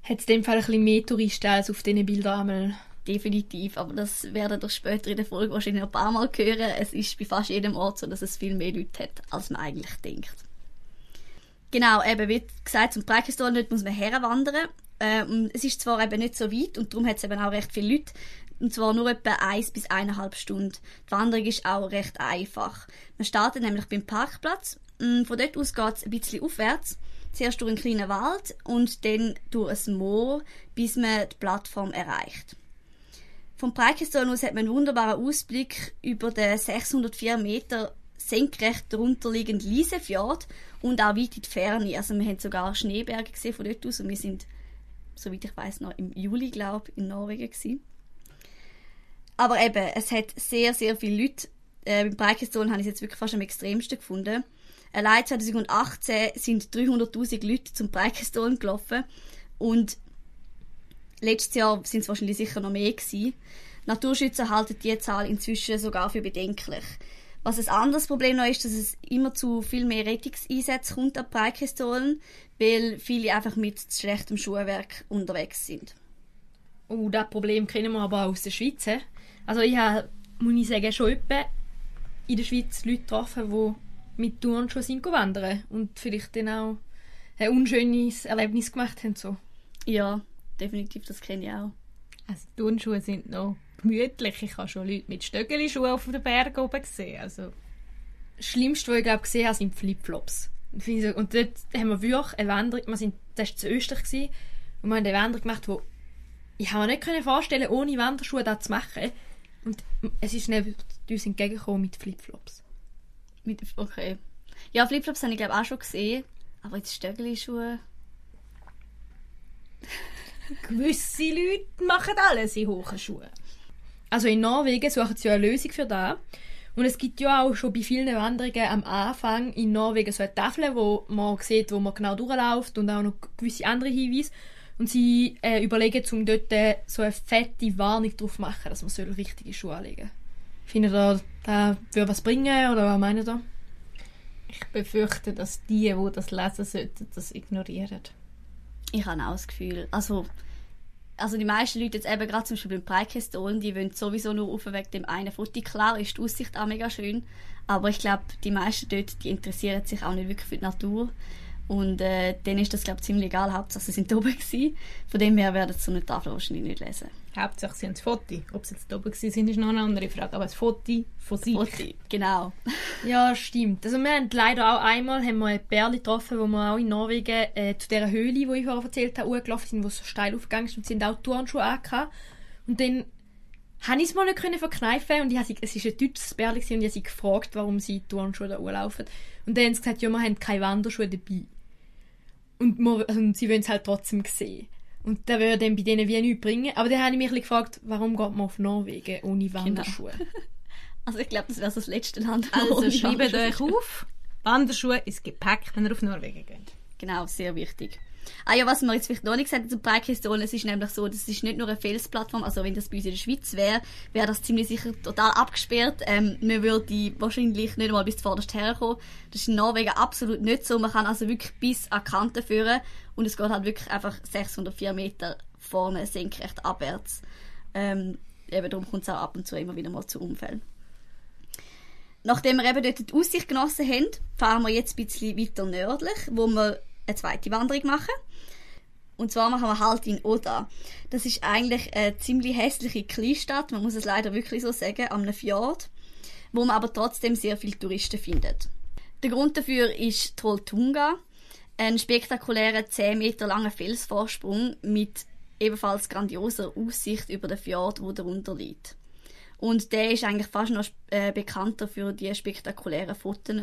Speaker 3: Hat es in dem Fall ein bisschen mehr Touristen als auf diesen Bildern einmal?
Speaker 2: Definitiv, aber das werden wir später in der Folge wahrscheinlich noch ein paar Mal hören. Es ist bei fast jedem Ort so, dass es viel mehr Leute hat, als man eigentlich denkt. Genau, eben wie gesagt, zum Breikestor muss man herwandern. Ähm, es ist zwar eben nicht so weit und darum hat es eben auch recht viele Leute. Und zwar nur etwa eins bis eineinhalb Stunden. Die Wanderung ist auch recht einfach. Man startet nämlich beim Parkplatz. Mm, von dort aus geht es ein bisschen aufwärts. Zuerst durch einen kleinen Wald und dann durch ein Moor, bis man die Plattform erreicht. Vom Breikestor aus hat man einen wunderbaren Ausblick über den 604 Meter senkrecht darunter liegenden Liesefjord und auch weit in die Ferne. Also wir haben sogar Schneeberge gesehen von dort aus und wir sind, soweit ich weiß, noch im Juli, glaube ich, in Norwegen gewesen. Aber eben, es hat sehr, sehr viele Leute. Äh, beim Breikeston habe ich es jetzt wirklich fast am extremsten gefunden. Allein 2018 sind 300.000 Leute zum Breikeston gelaufen und letztes Jahr sind es wahrscheinlich sicher noch mehr gewesen. Naturschützer halten diese Zahl inzwischen sogar für bedenklich. Was ein anderes Problem noch ist, dass es immer zu viel mehr Rettungseinsätzen kommt an Breitpistolen, weil viele einfach mit schlechtem Schuhwerk unterwegs sind.
Speaker 3: Oh, das Problem kennen wir aber auch aus der Schweiz. Also ich habe, muss ich sagen, schon etwa in der Schweiz Leute getroffen, die mit Turnschuhen sind wandern und vielleicht dann auch ein unschönes Erlebnis gemacht haben. So.
Speaker 2: Ja, definitiv, das kenne ich auch.
Speaker 4: Also Turnschuhe sind noch gemütlich. Ich habe schon Leute mit Stöckelschuhen auf den Bergen oben gesehen. Also.
Speaker 3: Das Schlimmste, was ich glaube, gesehen habe, sind Flipflops. Und dort haben wir wirklich eine Wanderung, wir sind, das war zu Österreich, gewesen, und wir haben eine Wanderung gemacht, wo ich habe mir nicht vorstellen ohne Wanderschuhe das zu machen. Und es ist neben uns entgegengekommen mit Flipflops.
Speaker 2: Mit, okay. Ja, Flipflops habe ich glaube auch schon gesehen, aber jetzt Stöckelschuhe...
Speaker 4: Gewisse Leute machen alles in hohen Schuhen.
Speaker 3: Also in Norwegen suchen sie ja eine Lösung für das. Und es gibt ja auch schon bei vielen Wanderungen am Anfang in Norwegen so eine Tafel, wo man sieht, wo man genau durchläuft und auch noch gewisse andere Hinweise. Und sie äh, überlegen, um dort äh, so eine fette Warnung drauf zu machen, dass man soll richtige Schuhe anlegen soll. Findet ihr, das würde was bringen oder was meint ihr?
Speaker 4: Ich befürchte, dass die, die das lesen sollten, das ignorieren.
Speaker 2: Ich habe auch das Gefühl, also also die meisten Leute jetzt eben gerade zum Beispiel beim Preikestolen, die wollen sowieso nur auf wegen dem einen Foto. Klar ist die Aussicht auch mega schön, aber ich glaube, die meisten dort, die interessieren sich auch nicht wirklich für die Natur. Und äh, denen ist das, glaube ich, ziemlich egal. Hauptsache, sie sind oben gewesen. Von dem her werden sie so eine Tafel wahrscheinlich nicht lesen.
Speaker 4: Hauptsache, sie haben das Foto. Ob sie jetzt oben waren, ist noch eine andere Frage. Aber das Foto von sich. Foto,
Speaker 2: genau.
Speaker 3: ja, stimmt. Also wir haben leider auch einmal haben wir ein Bärli getroffen, wo wir auch in Norwegen äh, zu dieser Höhle, die ich vorher erzählt habe, gelaufen sind, wo es so steil aufgegangen ist und sie haben auch Turnschuhe angehabt. Und dann habe ich es mal nicht können verkneifen und ich habe sie, es war ein deutsches Bärli und ich habe sie gefragt, warum sie Turnschuhe da laufen. Und dann haben sie gesagt, ja, wir haben keine Wanderschuhe dabei. Und, also, sie wollen es halt trotzdem sehen. Und das würde dann bei denen wie nichts bringen. Aber dann habe ich mich gefragt, warum geht man auf Norwegen ohne genau. Wanderschuhe? Genau.
Speaker 2: Also ich glaube, das wäre das letzte Land,
Speaker 4: Also schreibt euch auf, Wanderschuhe ins Gepäck, wenn ihr auf Norwegen geht.
Speaker 2: Genau, sehr wichtig. Ah ja, was wir jetzt vielleicht noch nicht gesagt haben zum Breikiston, es ist nämlich so, das ist nicht nur eine Felsplattform, also wenn das bei uns in der Schweiz wäre, wäre das ziemlich sicher total abgesperrt. Ähm, man würde wahrscheinlich nicht einmal bis zuvorderst herkommen. Das ist in Norwegen absolut nicht so. Man kann also wirklich bis an die Kante führen und es geht halt wirklich einfach 604 Meter vorne senkrecht abwärts. Ähm, eben darum kommt es auch ab und zu immer wieder mal zu Unfällen. Nachdem wir eben dort die Aussicht genossen haben, fahren wir jetzt ein bisschen weiter nördlich, wo wir eine zweite Wanderung machen. Und zwar machen wir halt in Oda. Das ist eigentlich eine ziemlich hässliche Kleinstadt, man muss es leider wirklich so sagen, am Fjord, wo man aber trotzdem sehr viele Touristen findet. Der Grund dafür ist Trolltunga, ein spektakulärer 10 Meter langer Felsvorsprung mit ebenfalls grandioser Aussicht über den Fjord, wo darunter liegt. Und der ist eigentlich fast noch äh, bekannter für die spektakulären Fotos.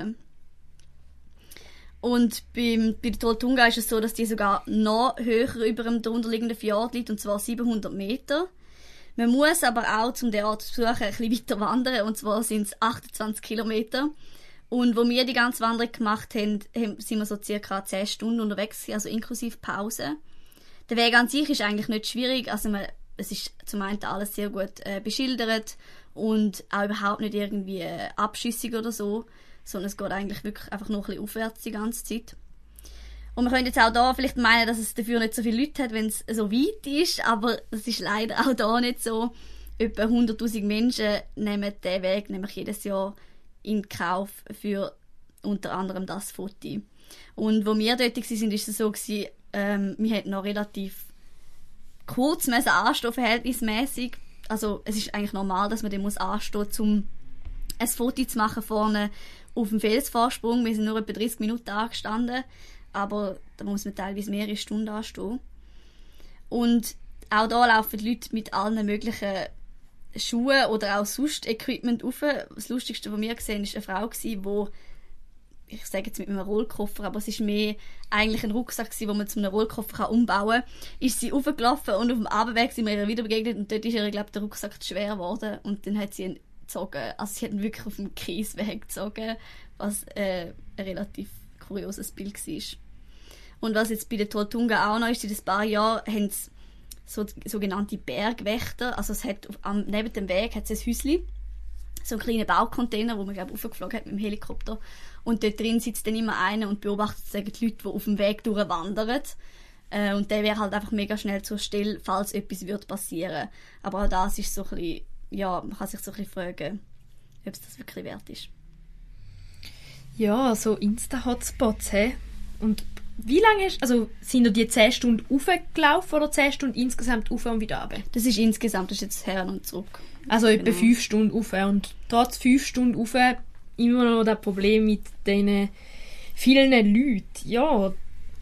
Speaker 2: Und beim, bei der Trolltunga ist es so, dass die sogar noch höher über dem darunterliegenden Fjord liegt, und zwar 700 Meter. Man muss aber auch, zum den Ort zu besuchen, ein bisschen weiter wandern, und zwar sind es 28 Kilometer. Und wo wir die ganze Wanderung gemacht haben, sind wir so circa 10 Stunden unterwegs, also inklusive Pause. Der Weg an sich ist eigentlich nicht schwierig, also man, es ist zum einen alles sehr gut äh, beschildert und auch überhaupt nicht irgendwie äh, abschüssig oder so, sondern es geht eigentlich wirklich einfach nur ein bisschen aufwärts die ganze Zeit. Und man könnte jetzt auch da vielleicht meinen, dass es dafür nicht so viele Leute hat, wenn es so weit ist, aber das ist leider auch da nicht so. Etwa 100'000 Menschen nehmen diesen Weg nämlich jedes Jahr in Kauf für unter anderem das Foto. Und wo wir dort waren, ist es so, gewesen, ähm, wir noch relativ kurz anstehen, verhältnismäßig. Also es ist eigentlich normal, dass man anstehen muss, um ein Foto zu machen vorne auf dem Felsvorsprung. Wir sind nur etwa 30 Minuten angestanden, aber da muss man teilweise mehrere Stunden anstehen. Und auch da laufen die Leute mit allen möglichen Schuhen oder auch sonst Equipment auf. Das Lustigste, was wir gesehen haben, war eine Frau, die ich sage jetzt mit einem Rollkoffer, aber es ist mehr eigentlich ein Rucksack den man zu einem Rollkoffer umbauen kann, ist sie aufgelaufen und auf dem Abendweg sind wir ihr wieder begegnet und dort ist ihr, glaube der Rucksack zu schwer geworden und dann hat sie ihn gezogen. Also sie hat ihn wirklich auf dem Kiesweg gezogen, was äh, ein relativ kurioses Bild war. Und was jetzt bei der Tortunga auch noch ist, in ein paar Jahren haben sie so sogenannte Bergwächter, also es hat auf, am, neben dem Weg hat es ein Häuschen, so einen kleinen Baucontainer, wo man glaube aufgeflogen hat mit dem Helikopter und dort drin sitzt dann immer einer und beobachtet die Leute, die auf dem Weg durchwandern. Äh, und der wäre halt einfach mega schnell zur Stelle, falls etwas wird passieren. Aber auch das ist so ein bisschen, ja, man kann sich so ein bisschen fragen, ob es das wirklich wert ist.
Speaker 3: Ja, so Insta-Hotspots, hä? Und wie lange hast also sind da die 10 Stunden aufgelaufen oder 10 Stunden insgesamt auf und wieder runter?
Speaker 2: Das ist insgesamt, das ist jetzt her und zurück.
Speaker 3: Also etwa genau. 5 Stunden auf und trotz 5 Stunden auf immer noch das Problem mit diesen vielen Leuten. Ja,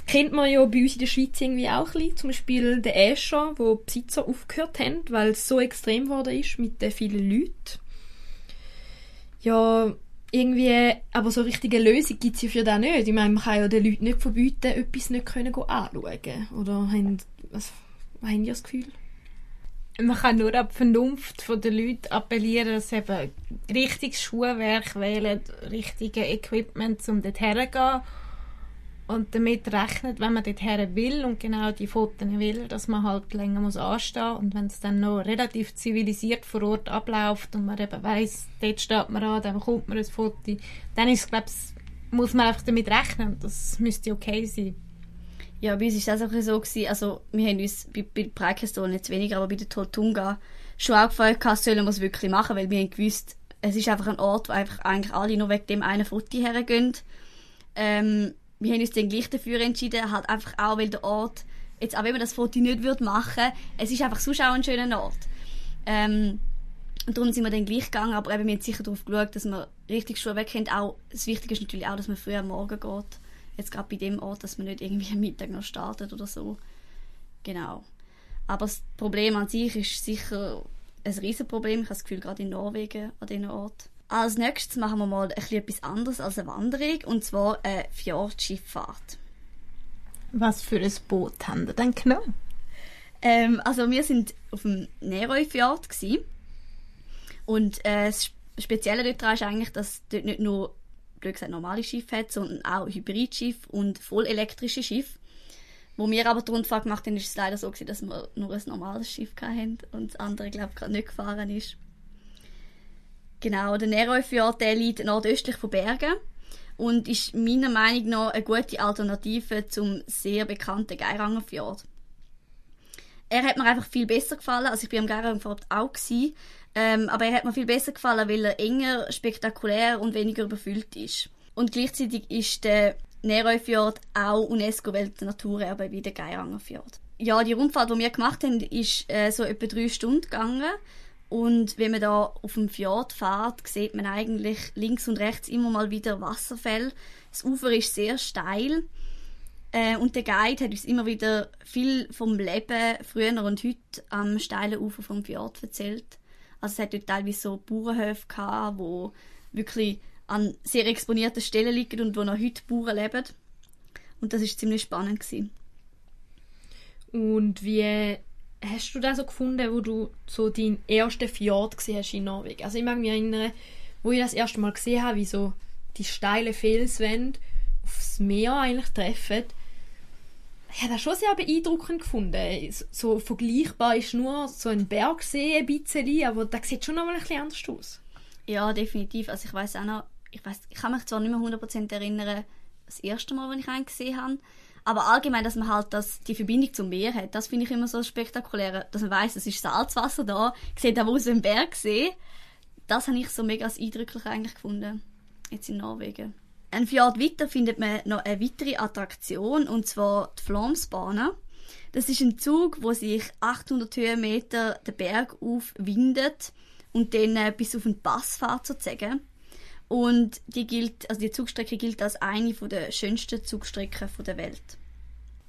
Speaker 3: kennt man ja bei uns in der Schweiz irgendwie auch ein bisschen. Zum Beispiel den Escher, wo die Besitzer aufgehört haben, weil es so extrem geworden ist mit den vielen Leuten. Ja, irgendwie, aber so richtige Lösung gibt es ja für das nicht. Ich meine, man kann ja den Leuten nicht verbieten, etwas nicht können anschauen. Oder haben, was, was haben die das Gefühl?
Speaker 4: man kann nur ab Vernunft der Leute appellieren, dass sie eben richtiges Schuhwerk wählen, richtige Equipment, um dort herzugehen. Und damit rechnet, wenn man dort her will und genau die Fotos will, dass man halt länger muss anstehen Und wenn es dann noch relativ zivilisiert vor Ort abläuft und man eben weiss, dort steht man an, dann kommt man ein Foto, dann ist, glaube muss man einfach damit rechnen. Das müsste okay sein.
Speaker 2: Ja, bei uns war das auch so, gewesen, also wir haben uns bei, bei Breikeston jetzt weniger, aber bei der Totunga schon auch gefragt, sollen wir es wirklich machen, weil wir haben gewusst, es ist einfach ein Ort, wo einfach eigentlich alle nur wegen dem einen Foto hergehen. Ähm, wir haben uns dann gleich dafür entschieden, halt einfach auch, weil der Ort, jetzt auch wenn man das Foto nicht würde machen, es ist einfach sonst auch ein schöner Ort. Ähm, und darum sind wir dann gleich gegangen, aber eben, wir haben sicher darauf geschaut, dass wir richtig Schuhe weg haben. Auch, das Wichtige ist natürlich auch, dass man früh am Morgen geht Jetzt gerade bei dem Ort, dass man nicht irgendwie am Mittag noch startet oder so. Genau. Aber das Problem an sich ist sicher ein Riesenproblem. Ich habe das Gefühl, gerade in Norwegen an diesem Ort. Als nächstes machen wir mal etwas anderes als eine Wanderung, und zwar eine Fjordschifffahrt.
Speaker 4: Was für ein Boot haben wir denn genommen?
Speaker 2: Ähm, also wir sind auf dem Neroi-Fjord und äh, das Spezielle daran ist eigentlich, dass dort nicht nur blöd gesagt, normale Schiffe hat, sondern auch Hybridschiffe und vollelektrische Schiffe. Wo wir aber die Rundfahrt gemacht haben, ist es leider so gewesen, dass wir nur ein normales Schiff hatten und das andere, glaube ich, gerade nicht gefahren ist. Genau, der Neroi-Fjord, der liegt nordöstlich von Bergen und ist meiner Meinung nach eine gute Alternative zum sehr bekannten Geiranger Fjord. Er hat mir einfach viel besser gefallen, also ich bin am Geiranger Fjord auch gewesen, ähm, aber er hat mir viel besser gefallen, weil er enger, spektakulär und weniger überfüllt ist. Und gleichzeitig ist der Neroi-Fjord auch UNESCO-Weltnaturerbe wie der Geiranger Fjord. Ja, die Rundfahrt, die wir gemacht haben, ist äh, so etwa drei Stunden gegangen. Und wenn man da auf dem Fjord fährt, sieht man eigentlich links und rechts immer mal wieder Wasserfälle. Das Ufer ist sehr steil. Äh, und der Guide hat uns immer wieder viel vom Leben früher und heute am steilen Ufer vom Fjord erzählt. Also es hat dort teilweise so Bauernhöfe gehabt, wo wirklich an sehr exponierten Stellen liegen und wo noch heute Bauern leben. Und das ist ziemlich spannend gewesen.
Speaker 3: Und wie hast du das so gefunden, wo du so deinen ersten Fjord gesehen hast in Norwegen? Also ich mag mich erinnern, wo ich das erste Mal gesehen habe, wie so die steile Felswände aufs Meer eigentlich treffen. Ich habe das schon sehr beeindruckend gefunden. So vergleichbar ist nur so ein Bergsee ein bisschen, aber das sieht schon noch mal ein bisschen anders aus.
Speaker 2: Ja, definitiv. Also ich weiß auch noch, ich, weiss, ich kann mich zwar nicht mehr 100% erinnern, das erste Mal, wenn ich einen gesehen habe, aber allgemein, dass man halt das, die Verbindung zum Meer hat, das finde ich immer so spektakulär, dass man weiß, es ist Salzwasser da, sieht aber aus ein Bergsee. Das habe ich so mega eindrücklich eigentlich gefunden, jetzt in Norwegen. Ein Fjord weiter findet man noch eine weitere Attraktion, und zwar die Flomsbahn. Das ist ein Zug, wo sich 800 Höhenmeter den Berg aufwindet und dann äh, bis auf den Pass fährt sozusagen. Und die gilt, also die Zugstrecke gilt als eine der schönsten Zugstrecken der Welt.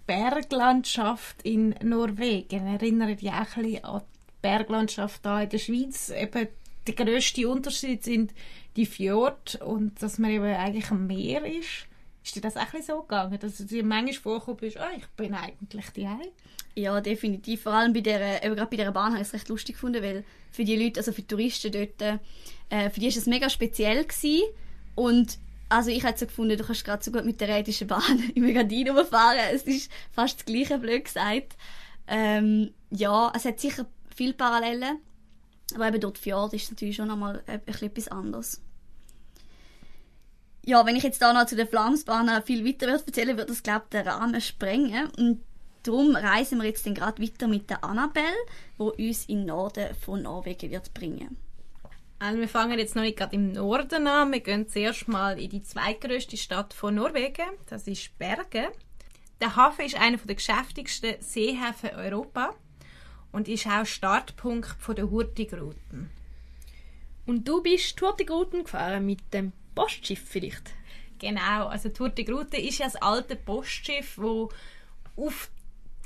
Speaker 4: Berglandschaft in Norwegen erinnert ja auch ein bisschen an die Berglandschaft da in der Schweiz. Eben der grösste Unterschied sind die Fjorde und dass man eben eigentlich am Meer ist. Ist dir das auch ein so gegangen, dass du dir manchmal vorgekommen bist, oh, ich bin eigentlich die Hause?
Speaker 2: Ja, definitiv. Vor allem bei der, eben gerade bei dieser Bahn habe ich es recht lustig gefunden, weil für die Leute, also für die Touristen dort, äh, für die war es mega speziell gewesen. Und also ich hätte so gefunden, du kannst gerade so gut mit der Rätischen Bahn im Megadin rumfahren. Es ist fast das gleiche, blöd gesagt. Ähm, ja, es hat sicher viele Parallelen. Aber eben dort Fjord ist natürlich schon bisschen etwas anderes. Ja, wenn ich jetzt da noch zu den Flamsbahnen viel weiter erzählen würde das, glaube ich, den Rahmen sprengen. Und darum reisen wir jetzt dann gerade weiter mit der Annabelle, wo uns in den Norden von Norwegen wird bringen.
Speaker 4: Also wir fangen jetzt noch nicht gerade im Norden an. Wir gehen zuerst mal in die zweitgrößte Stadt von Norwegen. Das ist Bergen. Der Hafen ist einer der geschäftigsten Seehäfen Europas und ist auch Startpunkt der Hurtigruten.
Speaker 3: Und du bist die Hurtigruten gefahren mit dem Postschiff vielleicht?
Speaker 4: Genau, also die Hurtigrute ist ja das alte Postschiff, wo auf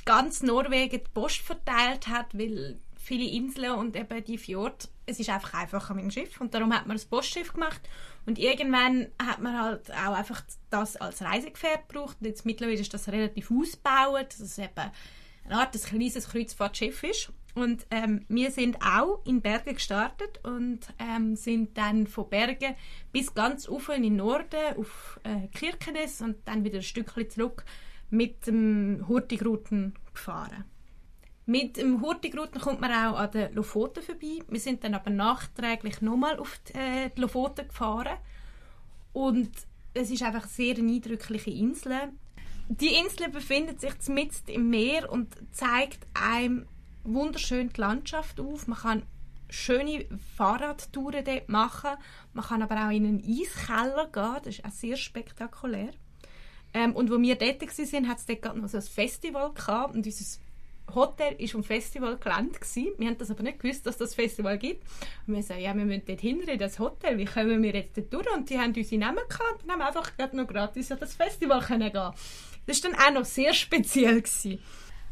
Speaker 4: ganz Norwegen die Post verteilt hat, weil viele Inseln und eben die Fjord, es ist einfach einfacher mit dem Schiff und darum hat man das Postschiff gemacht. Und irgendwann hat man halt auch einfach das als Reisegefährt gebraucht. Und jetzt mittlerweile ist das relativ ausgebaut, dass es eben eine Art ein kleines Kreuzfahrtschiff ist. Und ähm, wir sind auch in Bergen gestartet und ähm, sind dann von Bergen bis ganz oben in den Norden auf äh, Kirkenes und dann wieder ein Stückchen zurück mit dem Hurtigruten gefahren. Mit dem Hurtigruten kommt man auch an den Lofoten vorbei. Wir sind dann aber nachträglich nochmal auf die, äh, die Lofoten gefahren. Und es ist einfach eine sehr eindrückliche Insel. Die Insel befindet sich mitten im Meer und zeigt einem wunderschön die Landschaft auf. Man kann schöne Fahrradtouren dort machen. Man kann aber auch in einen Eiskeller gehen. Das ist auch sehr spektakulär. Ähm, und wo wir dort waren, hat es dort noch so ein Festival gehabt. Und unser Hotel war am Festivalgelände. Wir haben das aber nicht gewusst, dass das Festival gibt. Und wir sagen, ja, wir müssen dort hinten in das Hotel. Wie kommen wir jetzt dort durch? Und die haben unsere Namen gehabt und haben einfach noch gratis an das Festival können gehen. Das war dann auch noch sehr speziell. Gewesen.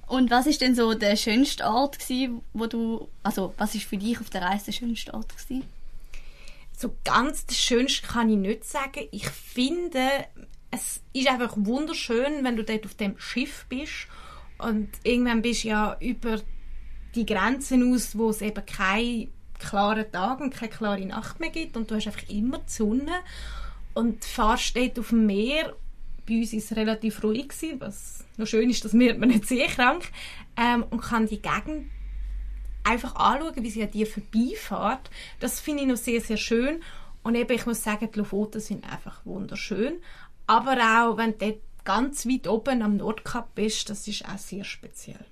Speaker 2: Und was ist denn so der schönste Ort gewesen, wo du, also was ist für dich auf der Reise der schönste Ort gewesen?
Speaker 4: So ganz das Schönste kann ich nicht sagen. Ich finde, es ist einfach wunderschön, wenn du dort auf dem Schiff bist und irgendwann bist du ja über die Grenzen aus, wo es eben keinen klaren Tag und keine klare Nacht mehr gibt und du hast einfach immer die Sonne und fährst dort auf dem Meer. Bei uns war es relativ ruhig, gewesen, was noch schön ist, dass wird man nicht sehr krank ähm, und kann die Gegend einfach anschauen, wie sie an dir vorbeifährt. Das finde ich noch sehr, sehr schön. Und eben, ich muss sagen, die Lofoten sind einfach wunderschön. Aber auch, wenn du ganz weit oben am Nordkap bist, das ist auch sehr speziell.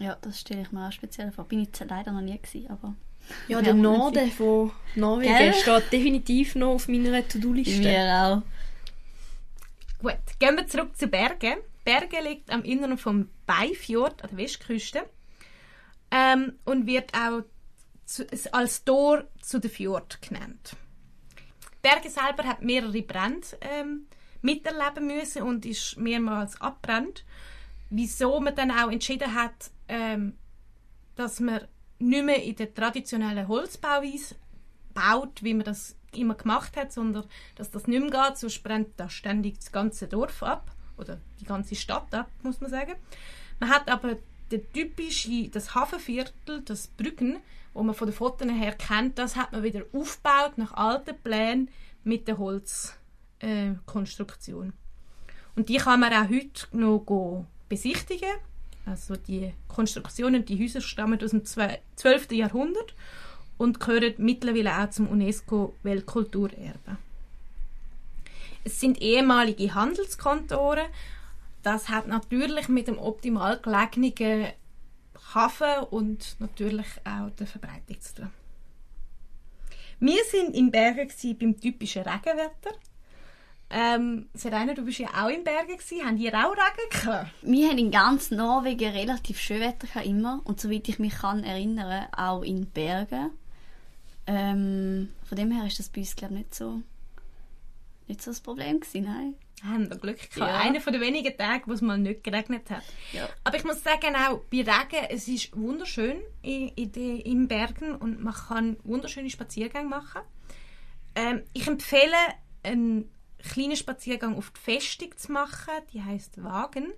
Speaker 2: Ja, das stelle ich mir auch speziell vor. Bin ich leider noch nie gewesen, aber...
Speaker 3: Ja, der Norden von Norwegen Gell? steht definitiv noch auf meiner To-Do-Liste.
Speaker 2: Mir auch.
Speaker 4: Gut, gehen wir zurück zu Bergen. Bergen liegt am Inneren vom Beifjord an der Westküste ähm, und wird auch zu, als Tor zu der Fjord genannt. Berge selber hat mehrere Brände ähm, miterleben müssen und ist mehrmals abbrennt. Wieso man dann auch entschieden hat, ähm, dass man nicht mehr in der traditionellen Holzbauweise baut, wie man das immer gemacht hat, sondern dass das nicht mehr geht, sonst brennt da ständig das ganze Dorf ab oder die ganze Stadt ab, muss man sagen. Man hat aber der typische, das Hafenviertel, das Brücken, wo man von den Fotos her kennt, das hat man wieder aufgebaut nach alten Plänen mit den Holz äh, Konstruktion. Und die kann man auch heute noch besichtigen. Also die Konstruktionen, die Häuser stammen aus dem 12. Jahrhundert und gehören mittlerweile auch zum UNESCO-Weltkulturerbe. Es sind ehemalige Handelskontoren. Das hat natürlich mit dem optimal gelegenen Hafen und natürlich auch der Verbreitung zu tun. Wir sind in Bergen beim typischen Regenwetter. Ähm, Serena, du bist ja auch in Bergen gewesen. Haben die auch Regen gehabt?
Speaker 2: Wir haben in ganz Norwegen relativ schön Wetter gehabt, immer. Und soweit ich mich kann erinnern, auch in Bergen. Ähm, von dem her ist das bei uns, glaube ich, nicht so, nicht so das Problem gewesen, nein.
Speaker 4: Haben wir Glück gehabt.
Speaker 2: Ja.
Speaker 4: Einer von den wenigen Tage, wo es mal nicht geregnet hat.
Speaker 2: Ja.
Speaker 4: Aber ich muss sagen, auch bei Regen, es ist wunderschön in, in, den, in Bergen und man kann wunderschöne Spaziergänge machen. Ähm, ich empfehle, einen kleinen Spaziergang auf die Festung zu machen. Die heißt Wagen.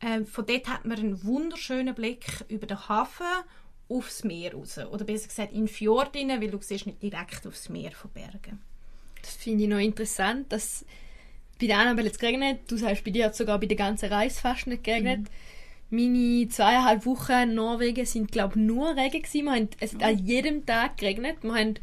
Speaker 4: Ähm, von dort hat man einen wunderschönen Blick über den Hafen aufs Meer raus. Oder besser gesagt in den Fjord rein, weil du siehst nicht direkt aufs Meer von Bergen.
Speaker 3: Das finde ich noch interessant, dass bei der Annabelle jetzt geregnet, du sagst, bei dir hat es sogar bei der ganzen Reise fast nicht geregnet. Meine zweieinhalb Wochen in Norwegen sind, glaube ich, nur Regen gewesen. Wir haben, es hat an jedem Tag geregnet. Wir haben,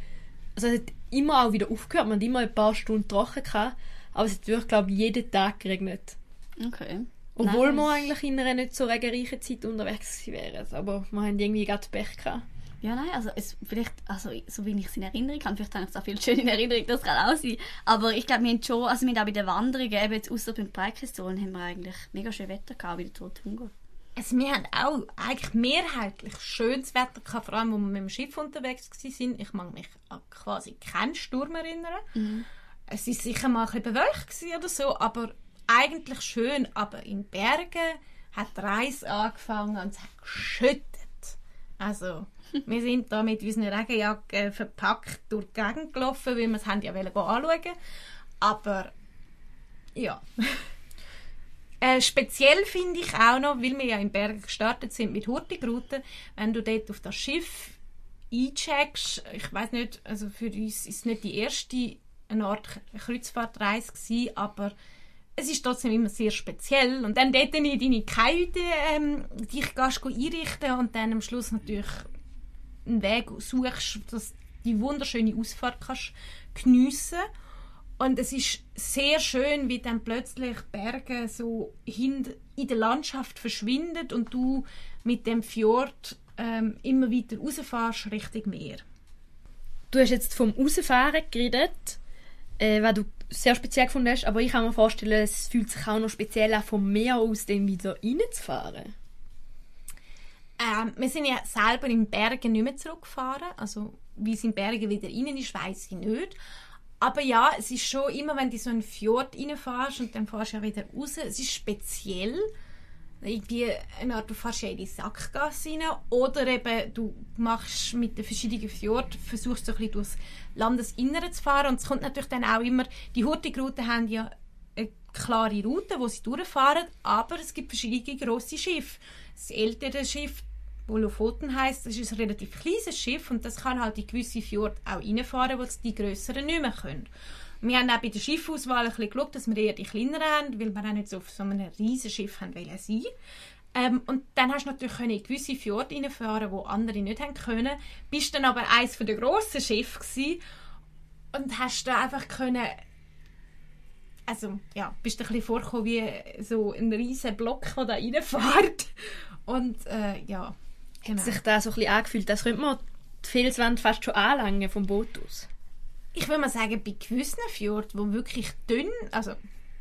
Speaker 3: also es hat immer auch wieder aufgehört. Wir haben immer ein paar Stunden trocken gehabt. Aber es hat wirklich, glaube ich, jeden Tag geregnet.
Speaker 2: Okay.
Speaker 3: Obwohl
Speaker 2: Nein.
Speaker 3: wir eigentlich in einer nicht so regenreichen Zeit unterwegs gewesen wären. Aber wir haben irgendwie gerade Pech gehabt.
Speaker 2: Ja, nein, also es, vielleicht, also so wie ich es in Erinnerung habe, vielleicht habe ich es auch viel schön in Erinnerung, das kann auch sein. Aber ich glaube, wir haben schon, also wir haben auch bei den Wanderungen, eben jetzt außer beim Breikristolen, haben wir eigentlich mega schön Wetter gehabt, wie der Tote Hungo.
Speaker 4: Also wir haben auch eigentlich mehrheitlich schönes Wetter gehabt, vor allem, wo wir mit dem Schiff unterwegs waren. Ich mag mich an quasi keinen Sturm erinnern. Es war sicher mal ein bisschen bewölkt oder so, aber eigentlich schön. Aber in Bergen hat die Reise angefangen und es hat geschüttet. Also wir sind da mit unseren Regenjacken verpackt durch die Gegend gelaufen, weil wir Handy ja anschauen Aber ja. Äh, speziell finde ich auch noch, weil wir ja in Bergen gestartet sind mit Hurtigruten, wenn du dort auf das Schiff eincheckst, ich weiß nicht, also für uns ist es nicht die erste eine Art Kreuzfahrtreise aber es ist trotzdem immer sehr speziell. Und dann dort in deine Kajüte ähm, dich gehst einrichten und dann am Schluss natürlich einen Weg suchst, dass du die wunderschöne Ausfahrt kannst geniessen und es ist sehr schön, wie dann plötzlich Berge so in der Landschaft verschwindet und du mit dem Fjord ähm, immer weiter rausfährst Richtung Meer.
Speaker 3: Du hast jetzt vom Rausfahren geredet, äh, was du sehr speziell gefunden hast, aber ich kann mir vorstellen, es fühlt sich auch noch speziell an vom Meer aus dann wieder reinzufahren.
Speaker 4: Ähm, wir sind ja selber in Bergen nicht mehr zurückgefahren. Also, wie es in Bergen wieder rein ist, weiss ich nicht. Aber ja, es ist schon immer, wenn du so einen Fjord reinfährst und dann fährst du ja wieder raus, es ist speziell. Irgendwie eine Art, du fährst ja in die Sackgasse rein oder eben du machst mit den verschiedenen Fjorden, versuchst so ein bisschen durchs Landesinnere zu fahren und es kommt natürlich dann auch immer, die Hurtigruten haben ja eine klare Route, wo sie durchfahren, aber es gibt verschiedene grosse Schiffe. Das ältere Schiff, Lofoten heisst, das ist ein relativ kleines Schiff und das kann halt in gewisse Fjorde auch reinfahren, wo es die grösseren nicht mehr können. Wir haben auch bei der Schiffauswahl ein bisschen geschaut, dass wir eher die kleineren haben, weil wir auch nicht so auf so einem riesen Schiff haben wollen sein. Ähm, und dann hast du natürlich können in gewisse Fjorde reinfahren, wo andere nicht haben können. Bist dann aber eins der grossen Schiffe gewesen und hast da einfach können also ja, bist du ein bisschen vorgekommen wie so ein riesen Block, der da reinfährt. Und äh, ja, genau.
Speaker 3: Sich da so ein bisschen angefühlt, das könnte man die Felswand fast schon anlangen vom Boot aus.
Speaker 4: Ich würde mal sagen, bei gewissen Fjorden, die wirklich dünn, also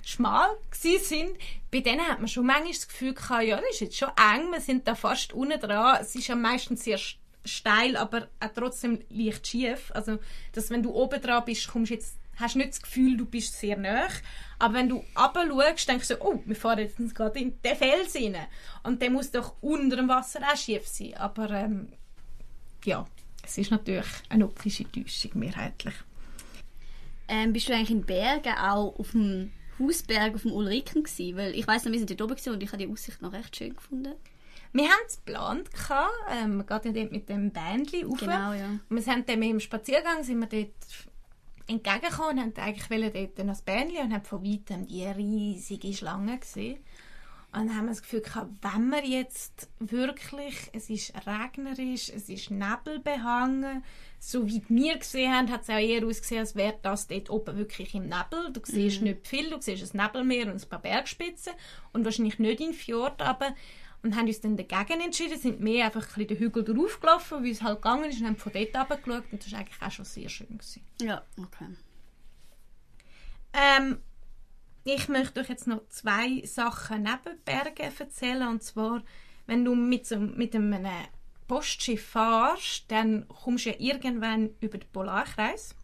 Speaker 4: schmal sind, bei denen hat man schon manchmal das Gefühl gehabt, ja, das ist jetzt schon eng, wir sind da fast unten dran. Es ist ja meistens sehr steil, aber auch trotzdem leicht schief. Also, dass wenn du oben dran bist, kommst jetzt, hast nicht das Gefühl, du bist sehr nah. Aber wenn du runter schaust, denkst du, oh, wir fahren jetzt gerade in den Fels rein. Und der muss doch unter dem Wasser auch schief sein. Aber ähm, ja, es ist natürlich eine optische Täuschung mehrheitlich.
Speaker 2: Ähm, bist du eigentlich in Bergen auch auf dem Hausberg auf dem Ulriken gewesen? Weil ich weiss noch, wir sind dort oben gewesen und ich habe die Aussicht noch recht schön gefunden.
Speaker 4: Wir haben es geplant, gehabt, ähm, wir gehen ja dort mit dem Bändchen rauf.
Speaker 2: Genau, ja.
Speaker 4: Und wir sind dann mit dem Spaziergang sind wir dort entgegengekommen und wollten eigentlich dort noch das Bähnchen und haben von weitem die riesige Schlange gesehen. Und dann haben wir das Gefühl gehabt, wenn wir jetzt wirklich, es ist regnerisch, es ist nebelbehangen, so wie wir gesehen haben, hat es auch eher ausgesehen, als wäre das dort oben wirklich im Nebel. Du siehst nicht viel, du siehst ein Nebelmeer und ein paar Bergspitzen und wahrscheinlich nicht in Fjord, aber und haben uns dann dagegen entschieden, sind mehr einfach ein bisschen den Hügel draufgelaufen, wie es halt gegangen ist, und haben von dort runter geschaut und das war eigentlich auch schon sehr schön. Gewesen.
Speaker 2: Ja, okay.
Speaker 4: Ähm, ich möchte euch jetzt noch zwei Sachen neben Bergen erzählen. Und zwar, wenn du mit, so, mit einem Postschiff fahrst, dann kommst du ja irgendwann über den Polarkreis.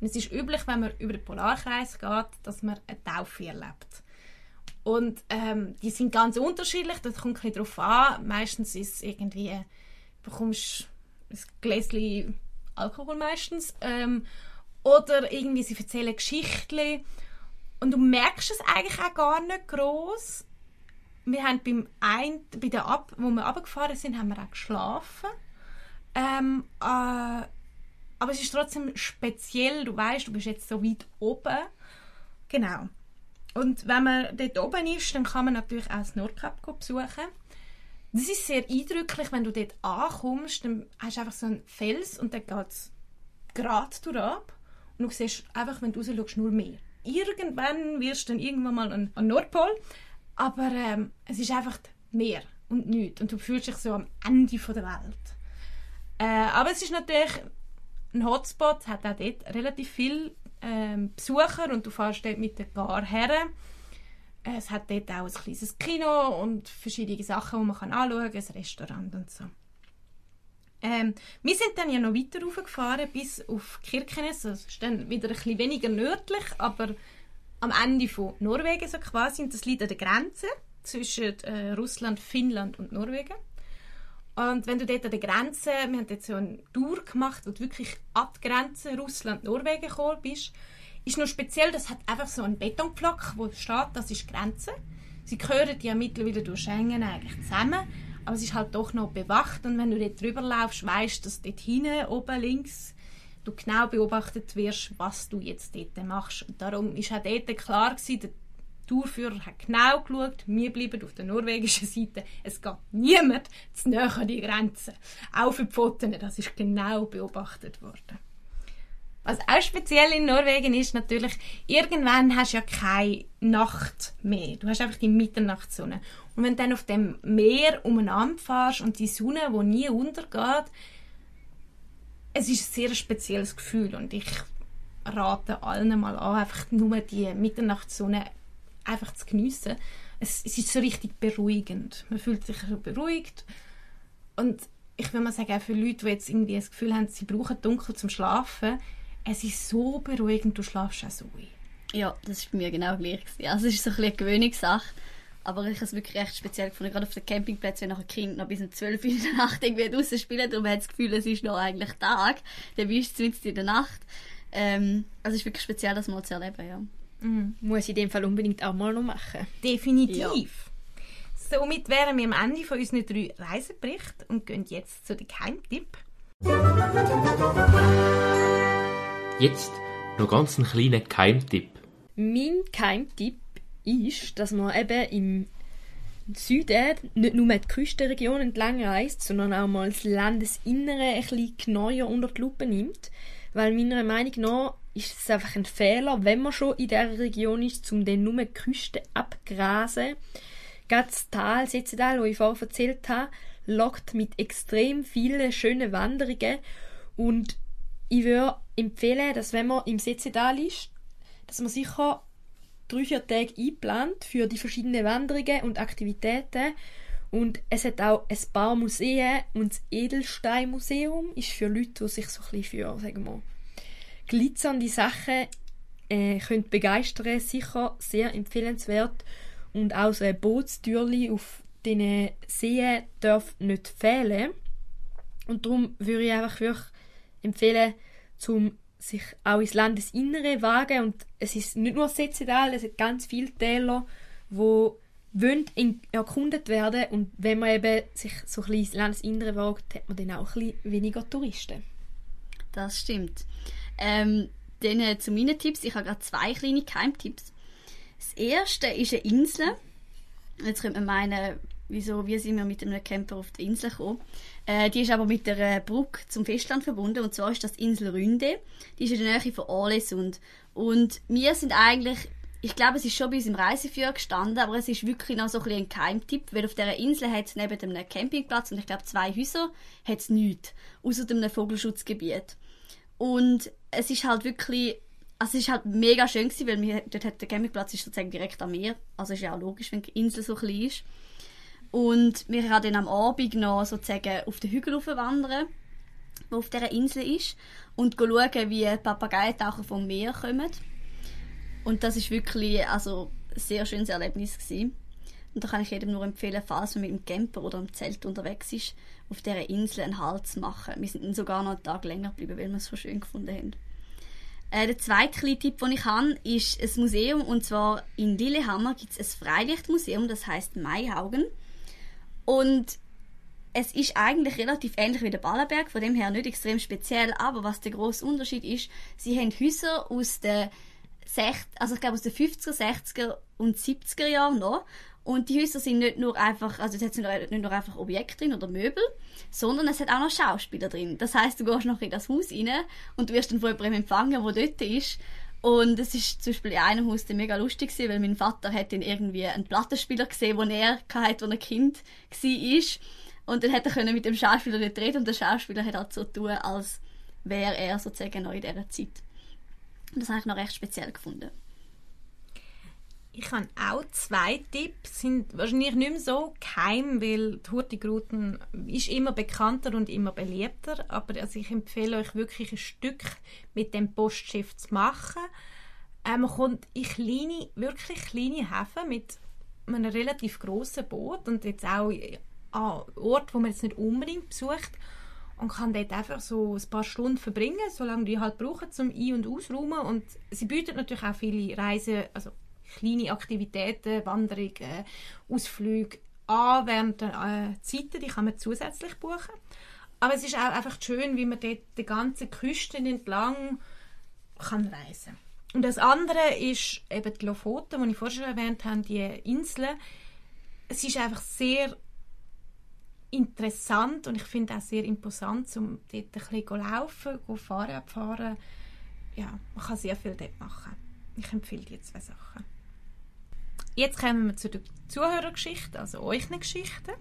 Speaker 4: Und es ist üblich, wenn man über den Polarkreis geht, dass man eine Taufe erlebt. Und ähm, die sind ganz unterschiedlich, das kommt ein darauf an. Meistens ist irgendwie, du bekommst ein Gläschen Alkohol meistens. Ähm, oder irgendwie, sie erzählen Geschichten. Und du merkst es eigentlich auch gar nicht groß. Wir haben beim ein, bei der Ab, wo wir runtergefahren sind, haben wir auch geschlafen. Ähm, äh, aber es ist trotzdem speziell. Du weißt, du bist jetzt so weit oben. Genau. Und wenn man dort oben ist, dann kann man natürlich auch das Nordkap besuchen. Das ist sehr eindrücklich, wenn du dort ankommst, dann hast du einfach so einen Fels und dann geht es gerade durchab. Und du siehst einfach, wenn du raus schaust, nur Meer. Irgendwann wirst du dann irgendwann mal an, an Nordpol, aber ähm, es ist einfach Meer und nichts. Und du fühlst dich so am Ende der Welt. Äh, aber es ist natürlich ein Hotspot, hat auch dort relativ viele ähm, Besucher und du fährst dort mit der Gar her. Es hat dort auch ein kleines Kino und verschiedene Sachen, die man anschauen kann, ein Restaurant und so. Ähm, wir sind dann ja noch weiter raufgefahren bis auf Kirkenes. Das ist dann wieder ein bisschen weniger nördlich, aber am Ende von Norwegen so quasi. Und das liegt an der Grenze zwischen äh, Russland, Finnland und Norwegen. Und wenn du dort an der Grenze, wir haben jetzt so eine Tour gemacht, wo du wirklich ab die Grenze Russland-Norwegen gekommen bist, ist noch speziell, das hat einfach so einen Betonpflock, wo steht, das ist die Grenze. Sie gehören ja mittlerweile durch Schengen eigentlich zusammen, aber es ist halt doch noch bewacht und wenn du dort drüber laufst, weißt du, dass dort hinten, oben links, du genau beobachtet wirst, was du jetzt dort machst. Und darum ist auch dort klar gewesen, der Tourführer hat genau geschaut, wir bleiben auf der norwegischen Seite. Es geht niemand zu näher an die Grenze. Auch für die Pfoten, das ist genau beobachtet worden. Was auch speziell in Norwegen ist, natürlich, irgendwann hast du ja keine Nacht mehr. Du hast einfach die Mitternachtssonne. Und wenn du dann auf dem Meer umeinander fährst und die Sonne, die nie untergeht, es ist ein sehr spezielles Gefühl und ich rate allen mal an, einfach nur die Mitternachtssonne einfach zu geniessen. Es, es ist so richtig beruhigend. Man fühlt sich so beruhigt und ich würde mal sagen, auch für Leute, die jetzt irgendwie das Gefühl haben, sie brauchen dunkel zum Schlafen, es ist so beruhigend, du schlafst auch so ein.
Speaker 2: Ja, das ist bei mir genau gleich. gewesen. Also es ist so ein bisschen eine Gewöhnungssache. Aber ich habe es wirklich recht speziell gefunden. Gerade auf den Campingplätzen, wenn nachher Kind noch bis um 12 Uhr in der Nacht irgendwie draußen spielen und man hat das Gefühl, es ist noch eigentlich Tag. Dann bist du mitten in der Nacht. Ähm, also es ist wirklich speziell, das mal zu erleben, ja.
Speaker 3: Muss ich in dem Fall unbedingt auch mal noch machen.
Speaker 4: Definitiv. Somit wären wir am Ende von unseren drei Reiseberichten und gehen jetzt zu den Geheimtipp.
Speaker 1: Jetzt noch ganz einen kleinen Geheimtipp.
Speaker 3: Mein Geheimtipp ist, dass man eben im Süden nicht nur die Küstenregion entlang reist, sondern auch mal das Landesinnere ein bisschen genauer unter die Lupe nimmt. Weil meiner Meinung nach ist es einfach ein Fehler, wenn man schon in dieser Region ist, um dann nur die Küste abgrasen. Gerade das Tal, das das ich vorher erzählt habe, lockt mit extrem vielen schönen Wanderungen und ich würde empfehlen, dass wenn man im Setzetal ist, dass man sicher drei, vier Tage einplant für die verschiedenen Wanderungen und Aktivitäten. Und es hat auch ein paar Museen und das Edelsteinmuseum ist für Leute, die sich so ein bisschen für, sagen wir, glitzernde Sachen äh, können begeistern, sicher sehr empfehlenswert. Und auch so ein Bootstürli auf diesen Seen darf nicht fehlen. Und darum würde ich einfach wirklich empfehlen, zum sich auch ins Landesinnere wagen und es ist nicht nur Setzetal, es hat ganz viele Täler, wo wollen erkundet werden und wenn man eben sich so ein bisschen ins Landesinnere wagt, hat man dann auch ein bisschen weniger Touristen.
Speaker 2: Das stimmt. Ähm, dann zu meinen Tipps. Ich habe gerade zwei kleine Keimtipps. Das erste ist eine Insel. Jetzt könnte man meinen, wieso, wie sind wir mit einem Camper auf die Insel gekommen? Äh, die ist aber mit der Brücke zum Festland verbunden und zwar ist das Insel Ründe. Die ist in der Nähe von Ålesund. Und wir sind eigentlich, ich glaube, es ist schon bei uns im Reiseführer gestanden, aber es ist wirklich noch so ein, ein Keimtipp, weil auf dieser Insel hat es neben einem Campingplatz und ich glaube zwei Häuser, hat es nichts, außer einem Vogelschutzgebiet. Und es ist halt wirklich also es ist halt mega schön gewesen, weil wir, dort hat der Campingplatz ist sozusagen direkt am Meer. Also ist ja auch logisch, wenn die Insel so klein ist. Und wir haben dann am Abend noch sozusagen auf den Hügel wandern, der auf dieser Insel ist, und schauen, wie Papageientaucher vom Meer kommen. Und das ist wirklich also, ein sehr schönes Erlebnis gewesen. Und da kann ich jedem nur empfehlen, falls man mit dem Camper oder im Zelt unterwegs ist, auf dieser Insel einen Halt zu machen. Wir sind sogar noch einen Tag länger geblieben, weil wir es so schön gefunden haben. Äh, der zweite kleine Tipp, den ich habe, ist ein Museum. Und zwar in Lillehammer gibt es ein Freilichtmuseum, das heißt Maihaugen. Und es ist eigentlich relativ ähnlich wie der Ballenberg, von dem her nicht extrem speziell, aber was der große Unterschied ist, sie haben Häuser aus den 60, also ich glaube aus den 50er, 60er und 70er Jahren noch und die Häuser sind nicht nur einfach, also es hat nicht nur einfach Objekte drin oder Möbel, sondern es hat auch noch Schauspieler drin. Das heißt, du gehst noch in das Haus rein und du wirst dann von jemandem empfangen, der dort ist. Und es ist zum Beispiel in einem Haus mega lustig gewesen, weil mein Vater hat dann irgendwie einen Plattenspieler gesehen, den er hatte, als er Kind war. Und dann hat er mit dem Schauspieler nicht reden und der Schauspieler hat halt so tun, als wäre er sozusagen noch in dieser Zeit. Und das habe ich noch recht speziell gefunden.
Speaker 4: Ich habe auch zwei Tipps, sind wahrscheinlich nicht mehr so geheim, weil die Hurtigruten ist immer bekannter und immer beliebter, aber also ich empfehle euch wirklich ein Stück mit dem Postschiff zu machen. Äh, man kommt in kleine, wirklich kleine Häfen mit einem relativ grossen Boot und jetzt auch an Orten, wo man jetzt nicht unbedingt besucht und kann dort einfach so ein paar Stunden verbringen, solange die halt brauchen zum Ein- und Ausräumen und sie bietet natürlich auch viele Reisen, also kleine Aktivitäten, Wanderungen, Ausflüge an während der äh, Zeiten, die kann man zusätzlich buchen. Aber es ist auch einfach schön, wie man dort die ganze Küste entlang kann reisen Und das andere ist eben die Lofoten, die ich vorher schon erwähnt habe, die Inseln. Es ist einfach sehr interessant und ich finde auch sehr imposant, um dort ein bisschen laufen, zu fahren, abfahren. Ja, man kann sehr viel dort machen. Ich empfehle die zwei Sachen. Jetzt kommen wir zu der Zuhörergeschichte, also euch eine Geschichte.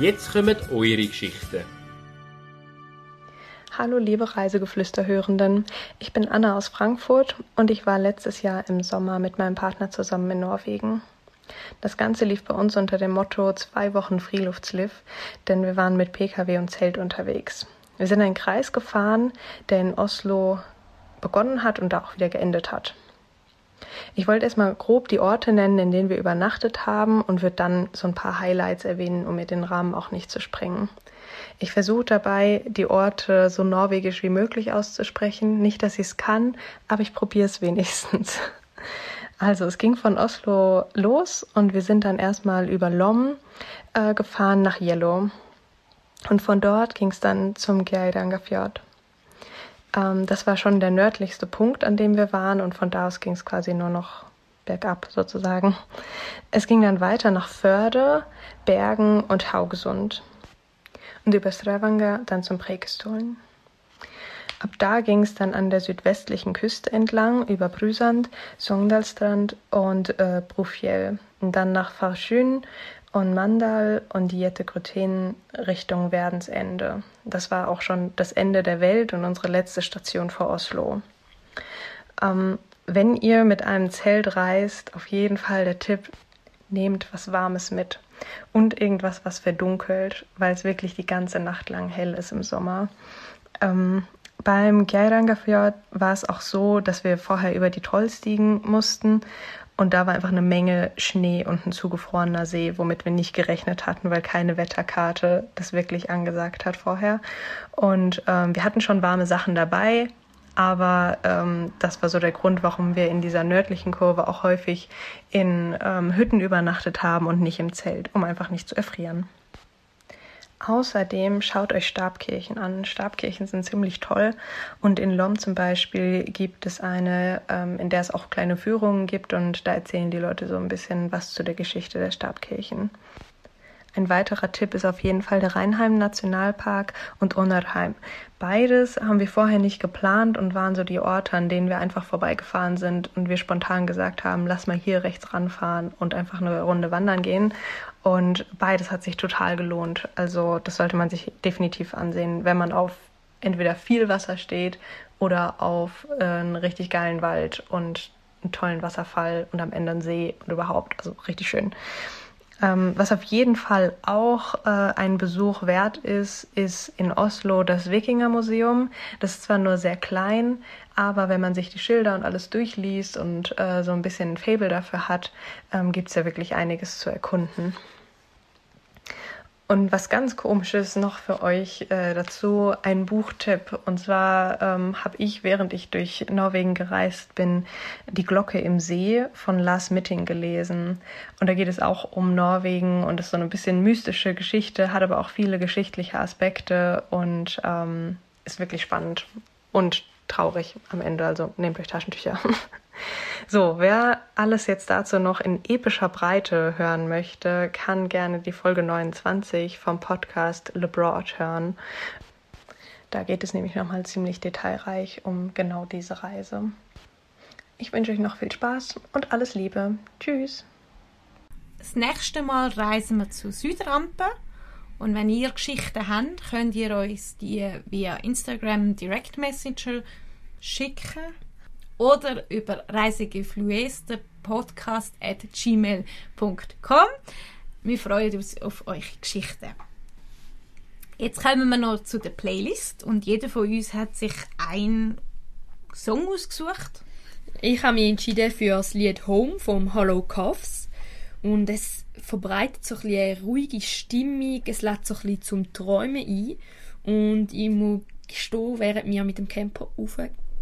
Speaker 1: Jetzt kommen eure Geschichten.
Speaker 5: Hallo liebe Reisegeflüsterhörenden, ich bin Anna aus Frankfurt und ich war letztes Jahr im Sommer mit meinem Partner zusammen in Norwegen. Das Ganze lief bei uns unter dem Motto zwei Wochen Freeluftsliv, denn wir waren mit Pkw und Zelt unterwegs. Wir sind einen Kreis gefahren, der in Oslo begonnen hat und da auch wieder geendet hat. Ich wollte erstmal grob die Orte nennen, in denen wir übernachtet haben und würde dann so ein paar Highlights erwähnen, um mir den Rahmen auch nicht zu sprengen. Ich versuche dabei, die Orte so norwegisch wie möglich auszusprechen. Nicht, dass ich es kann, aber ich probiere es wenigstens. Also es ging von Oslo los und wir sind dann erstmal über Lom äh, gefahren nach Yellow. Und von dort ging es dann zum Geirangafjord. Ähm, das war schon der nördlichste Punkt, an dem wir waren und von da aus ging es quasi nur noch bergab sozusagen. Es ging dann weiter nach Förde, Bergen und Haugesund. Und über Stavanger dann zum Prekestollen. Ab da ging es dann an der südwestlichen Küste entlang über Brüsand, Sogndalstrand und äh, Brufjell. Und dann nach Farsün und Mandal und die Jettegruten Richtung Werdensende. Das war auch schon das Ende der Welt und unsere letzte Station vor Oslo. Ähm, wenn ihr mit einem Zelt reist, auf jeden Fall der Tipp, nehmt was Warmes mit und irgendwas, was verdunkelt, weil es wirklich die ganze Nacht lang hell ist im Sommer. Ähm, beim Geirangafjord war es auch so, dass wir vorher über die Troll stiegen mussten und da war einfach eine Menge Schnee und ein zugefrorener See, womit wir nicht gerechnet hatten, weil keine Wetterkarte das wirklich angesagt hat vorher. Und ähm, wir hatten schon warme Sachen dabei, Aber ähm, das war so der Grund, warum wir in dieser nördlichen Kurve auch häufig in ähm, Hütten übernachtet haben und nicht im Zelt, um einfach nicht zu erfrieren. Außerdem schaut euch Stabkirchen an. Stabkirchen sind ziemlich toll und in Lom zum Beispiel gibt es eine, ähm, in der es auch kleine Führungen gibt und da erzählen die Leute so ein bisschen was zu der Geschichte der Stabkirchen. Ein weiterer Tipp ist auf jeden Fall der Rheinheim Nationalpark und Onnerheim. Beides haben wir vorher nicht geplant und waren so die Orte, an denen wir einfach vorbeigefahren sind und wir spontan gesagt haben, lass mal hier rechts ranfahren und einfach eine Runde wandern gehen. Und beides hat sich total gelohnt. Also das sollte man sich definitiv ansehen, wenn man auf entweder viel Wasser steht oder auf äh, einen richtig geilen Wald und einen tollen Wasserfall und am Ende einen See und überhaupt. Also richtig schön. Ähm, was auf jeden Fall auch äh, ein Besuch wert ist, ist in Oslo das Wikingermuseum. Das ist zwar nur sehr klein, aber wenn man sich die Schilder und alles durchliest und äh, so ein bisschen ein Fable dafür hat, ähm, gibt es ja wirklich einiges zu erkunden. Und was ganz komisches noch für euch äh, dazu, ein Buchtipp. Und zwar ähm, habe ich, während ich durch Norwegen gereist bin, Die Glocke im See von Lars Mitting gelesen. Und da geht es auch um Norwegen und ist so eine bisschen mystische Geschichte, hat aber auch viele geschichtliche Aspekte und ähm, ist wirklich spannend und traurig am Ende. Also nehmt euch Taschentücher. So, wer alles jetzt dazu noch in epischer Breite hören möchte, kann gerne die Folge 29 vom Podcast Le Broad hören. Da geht es nämlich nochmal ziemlich detailreich um genau diese Reise. Ich wünsche euch noch viel Spaß und alles Liebe. Tschüss.
Speaker 4: Das nächste Mal reisen wir zu Südrampe. Und wenn ihr Geschichten habt, könnt ihr uns die via Instagram Direct Messenger schicken oder über reisegefluesterpodcast.gmail.com. Wir freuen uns auf eure Geschichten. Jetzt kommen wir noch zu der Playlist und jeder von uns hat sich einen Song ausgesucht.
Speaker 3: Ich habe mich entschieden für das Lied Home vom Hollow Cuffs und es verbreitet so ein eine ruhige Stimmung, es lädt so ein bisschen zum Träumen ein und ich muss gestehen, während wir mit dem Camper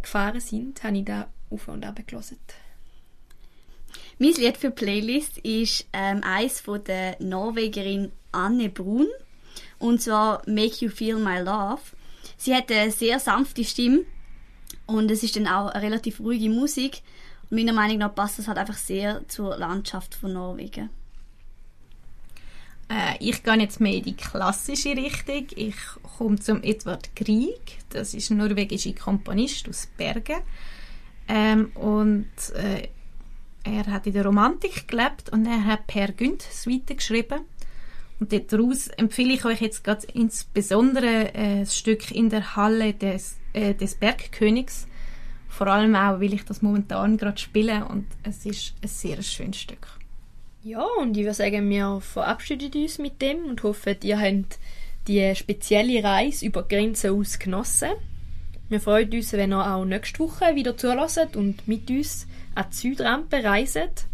Speaker 3: gefahren sind, habe ich da auf und ab gelesen.
Speaker 2: Mein Lied für die Playlist ist ähm, eins von der Norwegerin Anne Brun und zwar Make You Feel My Love. Sie hat eine sehr sanfte Stimme und es ist dann auch eine relativ ruhige Musik. Und meiner Meinung nach passt das halt einfach sehr zur Landschaft von Norwegen.
Speaker 4: Äh, ich gehe jetzt mehr in die klassische Richtung. Ich komme zum Edward Grieg. Das ist ein norwegischer Komponist aus Bergen. Ähm, und äh, er hat in der Romantik gelebt und er hat Per Günd Suite geschrieben. Und daraus empfehle ich euch jetzt ganz insbesondere äh, das Stück in der Halle des, äh, des Bergkönigs. Vor allem auch, weil ich das momentan gerade spiele und es ist ein sehr schönes Stück.
Speaker 3: Ja, und ich würde sagen, wir verabschieden uns mit dem und hoffen, ihr habt die spezielle Reise über Grenzen aus genossen. Wir freuen uns, wenn ihr auch nächste Woche wieder zulässt und mit uns an die Südrampe reist.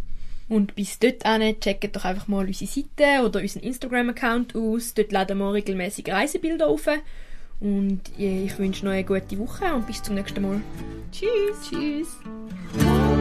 Speaker 3: Und bis dorthin checkt doch einfach mal unsere Seite oder unseren Instagram-Account aus. Dort laden wir regelmäßig Reisebilder auf. Und ich wünsche noch eine gute Woche und bis zum nächsten Mal.
Speaker 2: Tschüss. Tschüss.